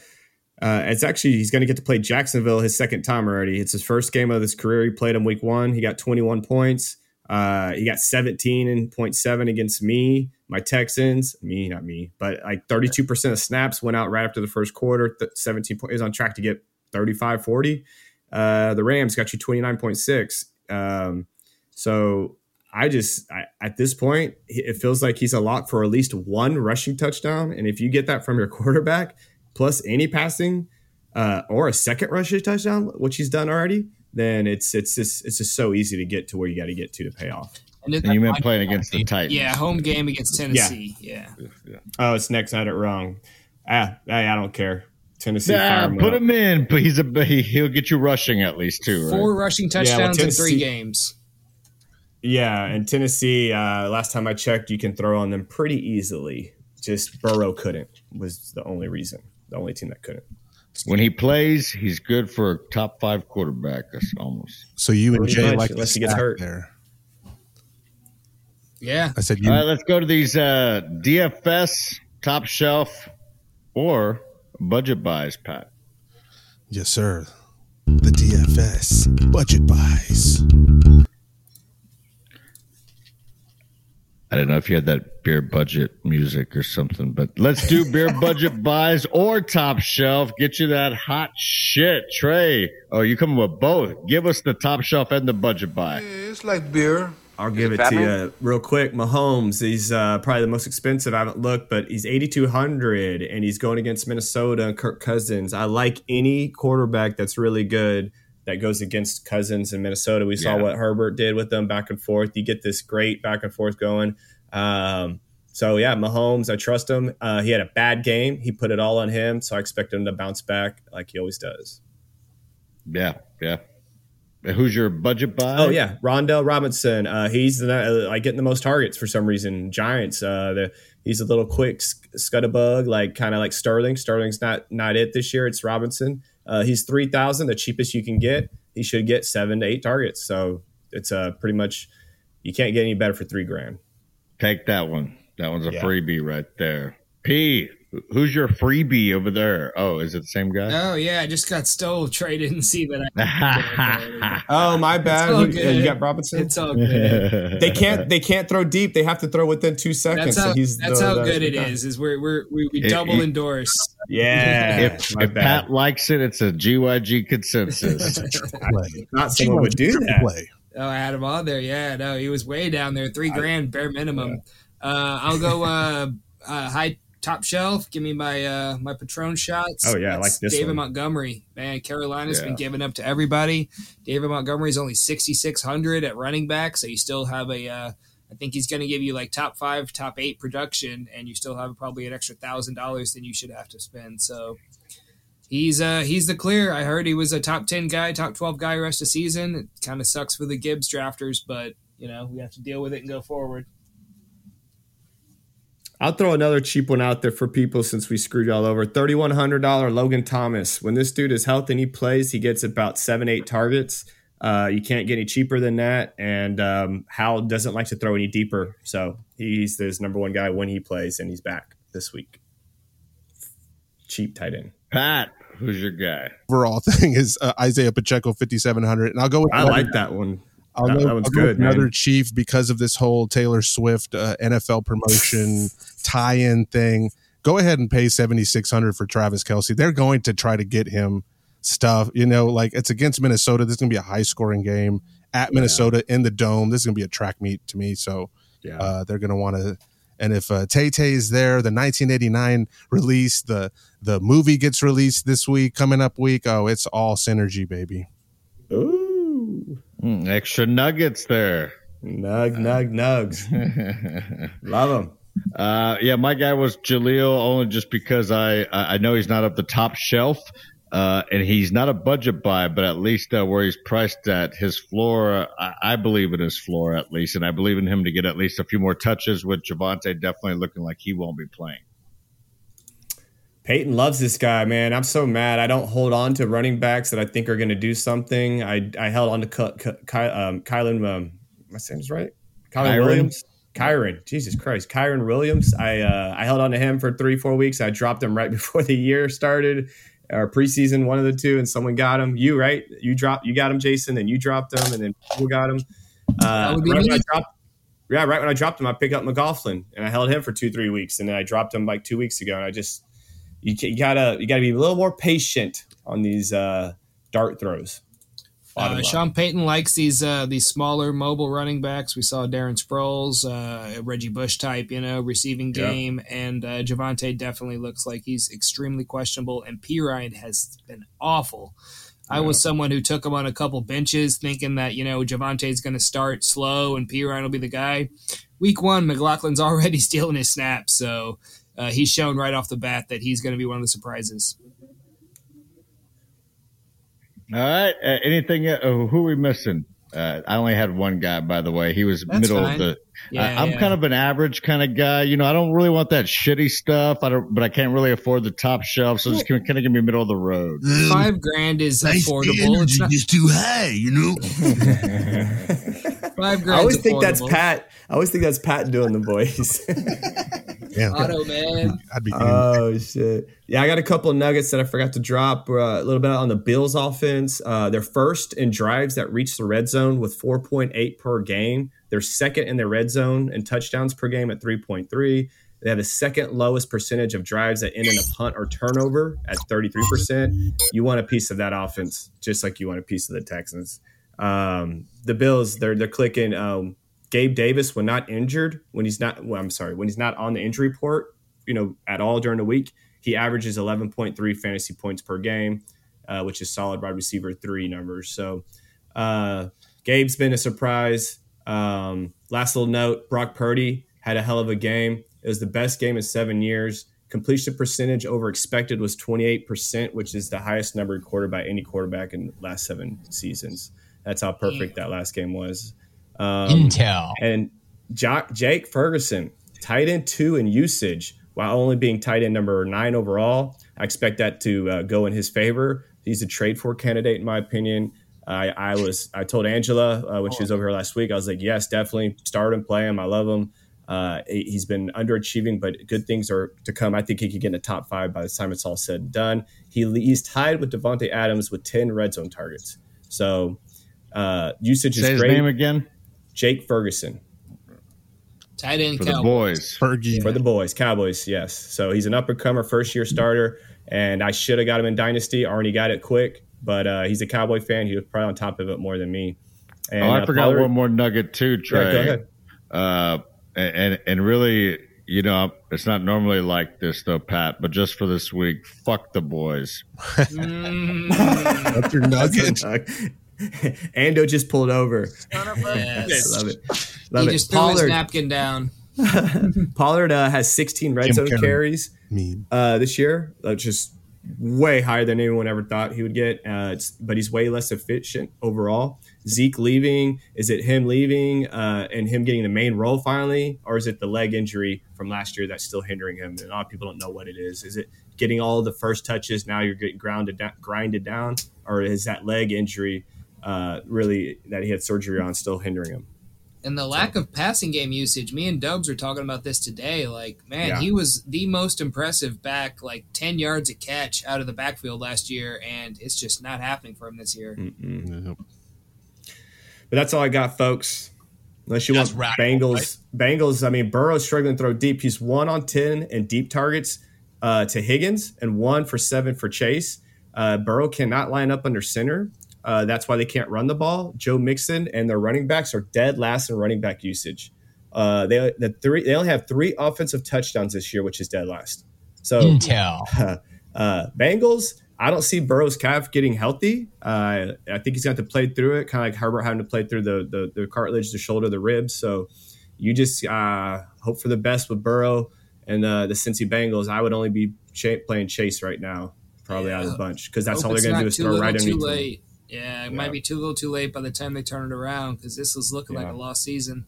uh, it's actually he's going to get to play Jacksonville his second time already. It's his first game of his career. He played in Week One. He got 21 points. Uh, he got 17 and 0.7 against me, my Texans. Me, not me, but like 32% of snaps went out right after the first quarter. Th- 17 point is on track to get 35, 40. Uh, the Rams got you 29.6. Um, so I just I, at this point, it feels like he's a lock for at least one rushing touchdown. And if you get that from your *laughs* quarterback, plus any passing uh, or a second rushing touchdown, which he's done already, then it's it's just it's just so easy to get to where you got to get to to pay off. And it, And you meant playing against the Titans. yeah, home game against Tennessee. Yeah. Oh, it's next. I had it wrong. Ah, I, I don't care. Tennessee. Nah, fire him put up. him in, but he's a he, he'll get you rushing at least too, right? Four rushing well, touchdowns in three games. Yeah, and Tennessee. Uh, last time I checked, you can throw on them pretty easily. Just Burrow couldn't. Was the only reason. The only team that couldn't. When he plays, he's good for a top five quarterback. That's almost. So you and Jay much, like unless the he gets hurt. there. Yeah. I said you. All right, let's go to these uh, DFS top shelf or budget buys, Pat. Yes, sir. The DFS budget buys. I don't know if you had that beer budget music or something, but let's do beer *laughs* budget buys or top shelf. Get you that hot shit, Trey. Oh, you coming with both? Give us the top shelf and the budget buy. It's like beer. I'll give it to you real quick. Mahomes, he's uh, probably the most expensive. I haven't looked, but he's 8,200 and he's going against Minnesota and Kirk Cousins. I like any quarterback that's really good that goes against Cousins in Minnesota. We saw Yeah. what Herbert did with them back and forth. You get this great back and forth going. Um, so, yeah, Mahomes, I trust him. Uh, he had a bad game. He put it all on him. So I expect him to bounce back like he always does. Yeah, yeah. Who's your budget buy? Oh yeah, Wan'Dale Robinson. Uh, he's the, uh, like getting the most targets for some reason. Giants. Uh, the, he's a little quick sc- scuttabug, like kind of like Sterling. Sterling's not not it this year. It's Robinson. Uh, he's three thousand, the cheapest you can get. he should get seven to eight targets. So it's uh, pretty much you can't get any better for three grand. Take that one. That one's a Yeah. freebie right there. P, who's your freebie over there? Oh, is it the same guy? Oh yeah, I just got stole. Trey didn't see that. I, *laughs* *laughs* Oh my bad. all You, good. you got Robinson. it's all good. *laughs* they can't they can't throw deep. They have to throw within two seconds. That's how, so he's that's the- how the- good it the- is. Is we're, we're we we It- double it- endorse. Yeah. if if. Pat likes it, it's a GYG consensus. Play. not someone would do that. Play. Oh, I had him on there. Yeah, no, he was way down there. Three grand bare minimum. Uh, I'll go uh, uh, high top shelf. Give me my uh, my Patron shots. Oh, yeah, I like this David one. Montgomery. Man, Carolina's Yeah. been giving up to everybody. David Montgomery's only sixty six hundred at running back, so you still have a. Uh, I think he's going to give you like top five, top eight production, and you still have probably an extra thousand dollars than you should have to spend. So. He's uh he's the clear. I heard he was a top ten guy, top twelve guy rest of season. It kind of sucks for the Gibbs drafters, but you know we have to deal with it and go forward. I'll throw another cheap one out there for people since we screwed y'all over. Thirty-one hundred dollar Logan Thomas. When this dude is healthy and he plays, he gets about seven, eight targets. Uh, you can't get any cheaper than that. And um, Howell doesn't like to throw any deeper, so he's his number one guy when he plays, and he's back this week. Cheap tight end. Pat, who's your guy? Overall *laughs* thing is uh, Isaiah Pacheco 5700, and I'll go with I like that one. I'll That- go, that I'll good, man. Another Chief because of this whole Taylor Swift uh, NFL promotion *laughs* tie-in thing. Go ahead and pay seventy six hundred for Travis Kelce. They're going to try to get him stuff. You know, like it's against Minnesota. This is going to be a high scoring game at Minnesota in the dome. This is going to be a track meet to me. So Yeah. uh, they're going to want to. And if uh, Tay Tay is there, the 1989 release, the the movie gets released this week, coming up week. Oh, it's all synergy, baby. Mm, extra nuggets there. Nug, nug, nugs. *laughs* Love them. Uh, yeah, my guy was Jaleel only just because I I I know he's not up the top shelf, uh, and he's not a budget buy, but at least uh, where he's priced at his floor, I, I believe in his floor at least, and I believe in him to get at least a few more touches. With Javonte definitely looking like he won't be playing. Peyton loves this guy, man. I'm so mad. I don't hold on to running backs that I think are going to do something. I I held on to Ky, Ky, um, Kylan. Um, my name's right. Kylan Kyren? Williams. Kyren. Jesus Christ. Kyren Williams. I uh, I held on to him for three four weeks. I dropped him right *laughs* before the year started, or preseason, one of the two, and someone got him. You right? You dropped. You got him, Jason, and you dropped him, and then people got him. Uh, would be right when me. I dropped, yeah, right when I dropped him, I picked up McLaughlin and I held him for two three weeks, and then I dropped him like two weeks ago, and I just you, you gotta you gotta be a little more patient on these uh, dart throws. Uh. Sean Payton likes these uh, these smaller mobile running backs. We saw Darren Sproles, uh, Reggie Bush type, you know, receiving game, and uh, Javonte definitely looks like he's extremely questionable. And Perine has been awful. I was someone who took him on a couple benches, thinking that you know Javonte's going to start slow and Perine will be the guy. Week one, McLaughlin's *laughs* already stealing his snaps, so uh, he's shown right off the bat that he's going to be one of the surprises. All right. Uh, anything? Uh, who are we missing? Uh, I only had one guy, by the way. He was That's middle fine. of the. Yeah, I- I'm yeah. kind of an average kind of guy. You know, I don't really want that shitty stuff. I don't, but I can't really afford the top shelf, so just kind of give me middle of the road. Five grand is affordable. It's not, is too high, you know. *laughs* *laughs* five grand. I always think that's Pat. I always think that's Pat doing the voice. *laughs* Yeah, Auto man. I'd be. getting oh shit! Yeah, I got a couple of nuggets that I forgot to drop. Uh, a little bit on the Bills offense. Uh, they're first in drives that reach the red zone with 4.8 per game. They're second in their red zone and touchdowns per game at 3.3. They have the second lowest percentage of drives that end in a punt or turnover at 33%. You want a piece of that offense, just like you want a piece of the Texans. Um, the Bills, they're they're clicking. Um, Gabe Davis, when not injured, when he's not, well, I'm sorry, when he's not on the injury report, you know, at all during the week, he averages 11.3 fantasy points per game, uh, which is solid wide receiver three numbers. So, uh, Gabe's been a surprise. Um, last little note: Brock Purdy had a hell of a game. It was the best game in seven years. Completion percentage over expected was 28%, which is the highest number recorded by any quarterback in the last seven seasons. That's how perfect that last game was. Um, Intel. and jo- Jake Ferguson, tight end two in usage, while only being tight end number nine overall. I expect that to uh, go in his favor. He's a trade for candidate, in my opinion. I, I was I told Angela uh, when she was over here last week. I was like, yes, definitely start him, play him. I love him. Uh, he- he's been underachieving, but good things are to come. I think he could get in the top five by the time it's all said and done. He he's tied with Davante Adams with ten red zone targets. So uh, usage Say is his great. name again Jake Ferguson Tight end for the boys. Fergie. for the boys, Cowboys. Yes. So he's an up and comer, first year starter, and I should have got him in Dynasty. Already got it quick, but uh, he's a Cowboy fan. He was probably on top of it more than me. And, oh, I uh, forgot Pollard- one more nugget too, Yeah, Trey. go ahead. Uh, and and really, you know, it's not normally like this though, Pat. But just for this week, fuck the boys. *laughs* Mm, That's your *laughs* nugget. *laughs* Ando just pulled over. yes. *laughs* Love it. Love He it. just threw his napkin down. *laughs* Pollard uh, has 16 red Jim zone Cannon. carries uh, this year, which is way higher than anyone ever thought he would get. Uh, it's, but he's way less efficient overall. Zeke leaving, is it him leaving uh, and him getting the main role finally, or is it the leg injury from last year that's still hindering him? And a lot of people don't know what it is. Is it getting all the first touches now you're getting grounded down, grinded down, or is that leg injury uh, really that he had surgery on still hindering him? And the lack of passing game usage. Me and Dubs were talking about this today. Like, man, Yeah. he was the most impressive back, like 10 yards a catch out of the backfield last year, and it's just not happening for him this year. Yep. But that's all I got, folks. Unless you That's want radical, Bengals. Bengals, I mean, Burrow's struggling to throw deep. He's one on 10 and deep targets uh, to Higgins and one for seven for Chase. Uh, Burrow cannot line up under center. Uh, that's why they can't run the ball. Joe Mixon and their running backs are dead last in running back usage. Uh, they the three they only have three offensive touchdowns this year, which is dead last. So Intel. *laughs* uh, Bengals, I don't see Burrow's calf getting healthy. Uh, I think he's going to have to play through it, kind of like Herbert having to play through the, the the cartilage, the shoulder, the ribs. So you just uh, hope for the best with Burrow and uh, the Cincy Bengals. I would only be ch- playing Chase right now, probably out of the bunch, because that's Hope all they're going to do is too throw little, right too underneath. them. Late. Yeah, it Yeah. might be too little, too late by the time they turn it around because this was looking like a lost season.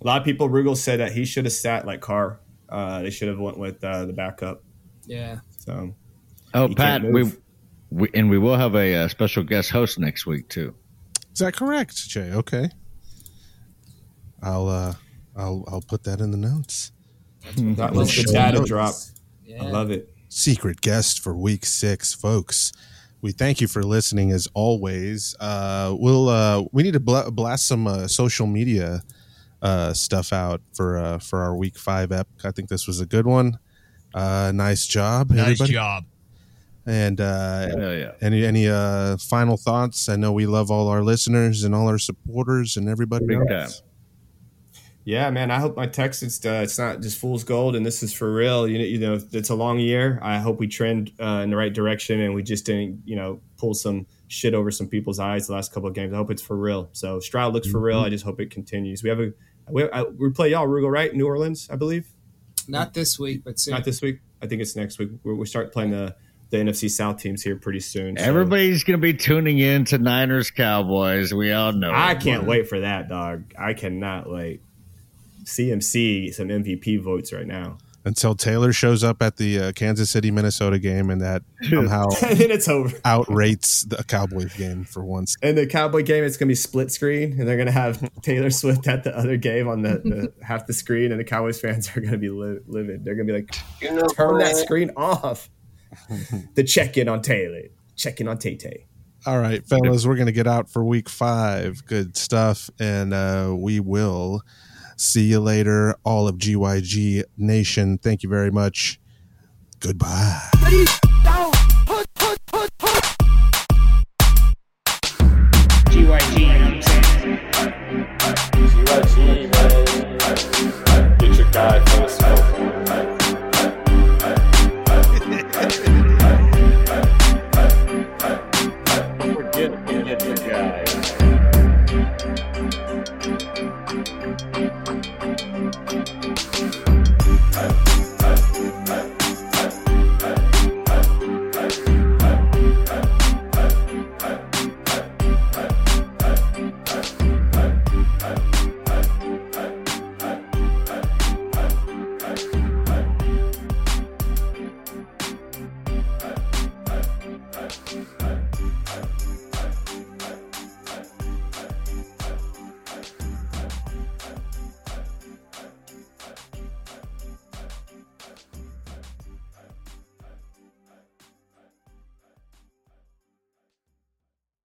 A lot of people, Rugal said that he should have sat like Carr. Uh, they should have went with uh, the backup. Yeah. So Oh, Pat, we, we and we will have a, uh special guest host next week too. Is that correct, Jay? Okay. I'll uh I'll I'll put that in the notes. that was the data notes. drop. Yeah. I love it. secret guest for week six, folks. We thank you for listening as always. Uh, we'll uh, we need to bla- blast some uh, social media uh, stuff out for uh, for our week five ep. I think this was a good one. Uh, nice job, Nice everybody. job. And uh, Hell yeah. any any uh, final thoughts? I know we love all our listeners and all our supporters and everybody Big else. time. Yeah, man. I hope my text is uh, it's not just fool's gold, and this is for real. You know, you know, it's a long year. I hope we trend uh, in the right direction, and we just didn't, you know, pull some shit over some people's eyes the last couple of games. I hope it's for real. So Stroud looks for real. I just hope it continues. We have a we, I, we play y'all Rugal right, New Orleans, I believe. Not this week, but soon. Not this week. I think it's next week. We we start playing the the NFC South teams here pretty soon. so- Everybody's going to be tuning in to Niners Cowboys. We all know. I it. can't wait for that, dog. I cannot wait. CMC some MVP votes right now. Until Taylor shows up at the uh, Kansas City Minnesota game and that *laughs* somehow and then it's over. outrates the Cowboys game for once. In the Cowboy game, it's gonna be split screen, and they're gonna have *laughs* Taylor Swift at the other game on the, the *laughs* half the screen, and the Cowboys fans are gonna be li- livid. They're gonna be like, "Turn that screen off." the check in on Taylor, check in on Tay Tay. All right, fellas, we're going to get out for week five. Good stuff. And uh, we will See you later, all of GYG Nation. Thank you very much. Goodbye. GYG. GYG, man. Get your guy the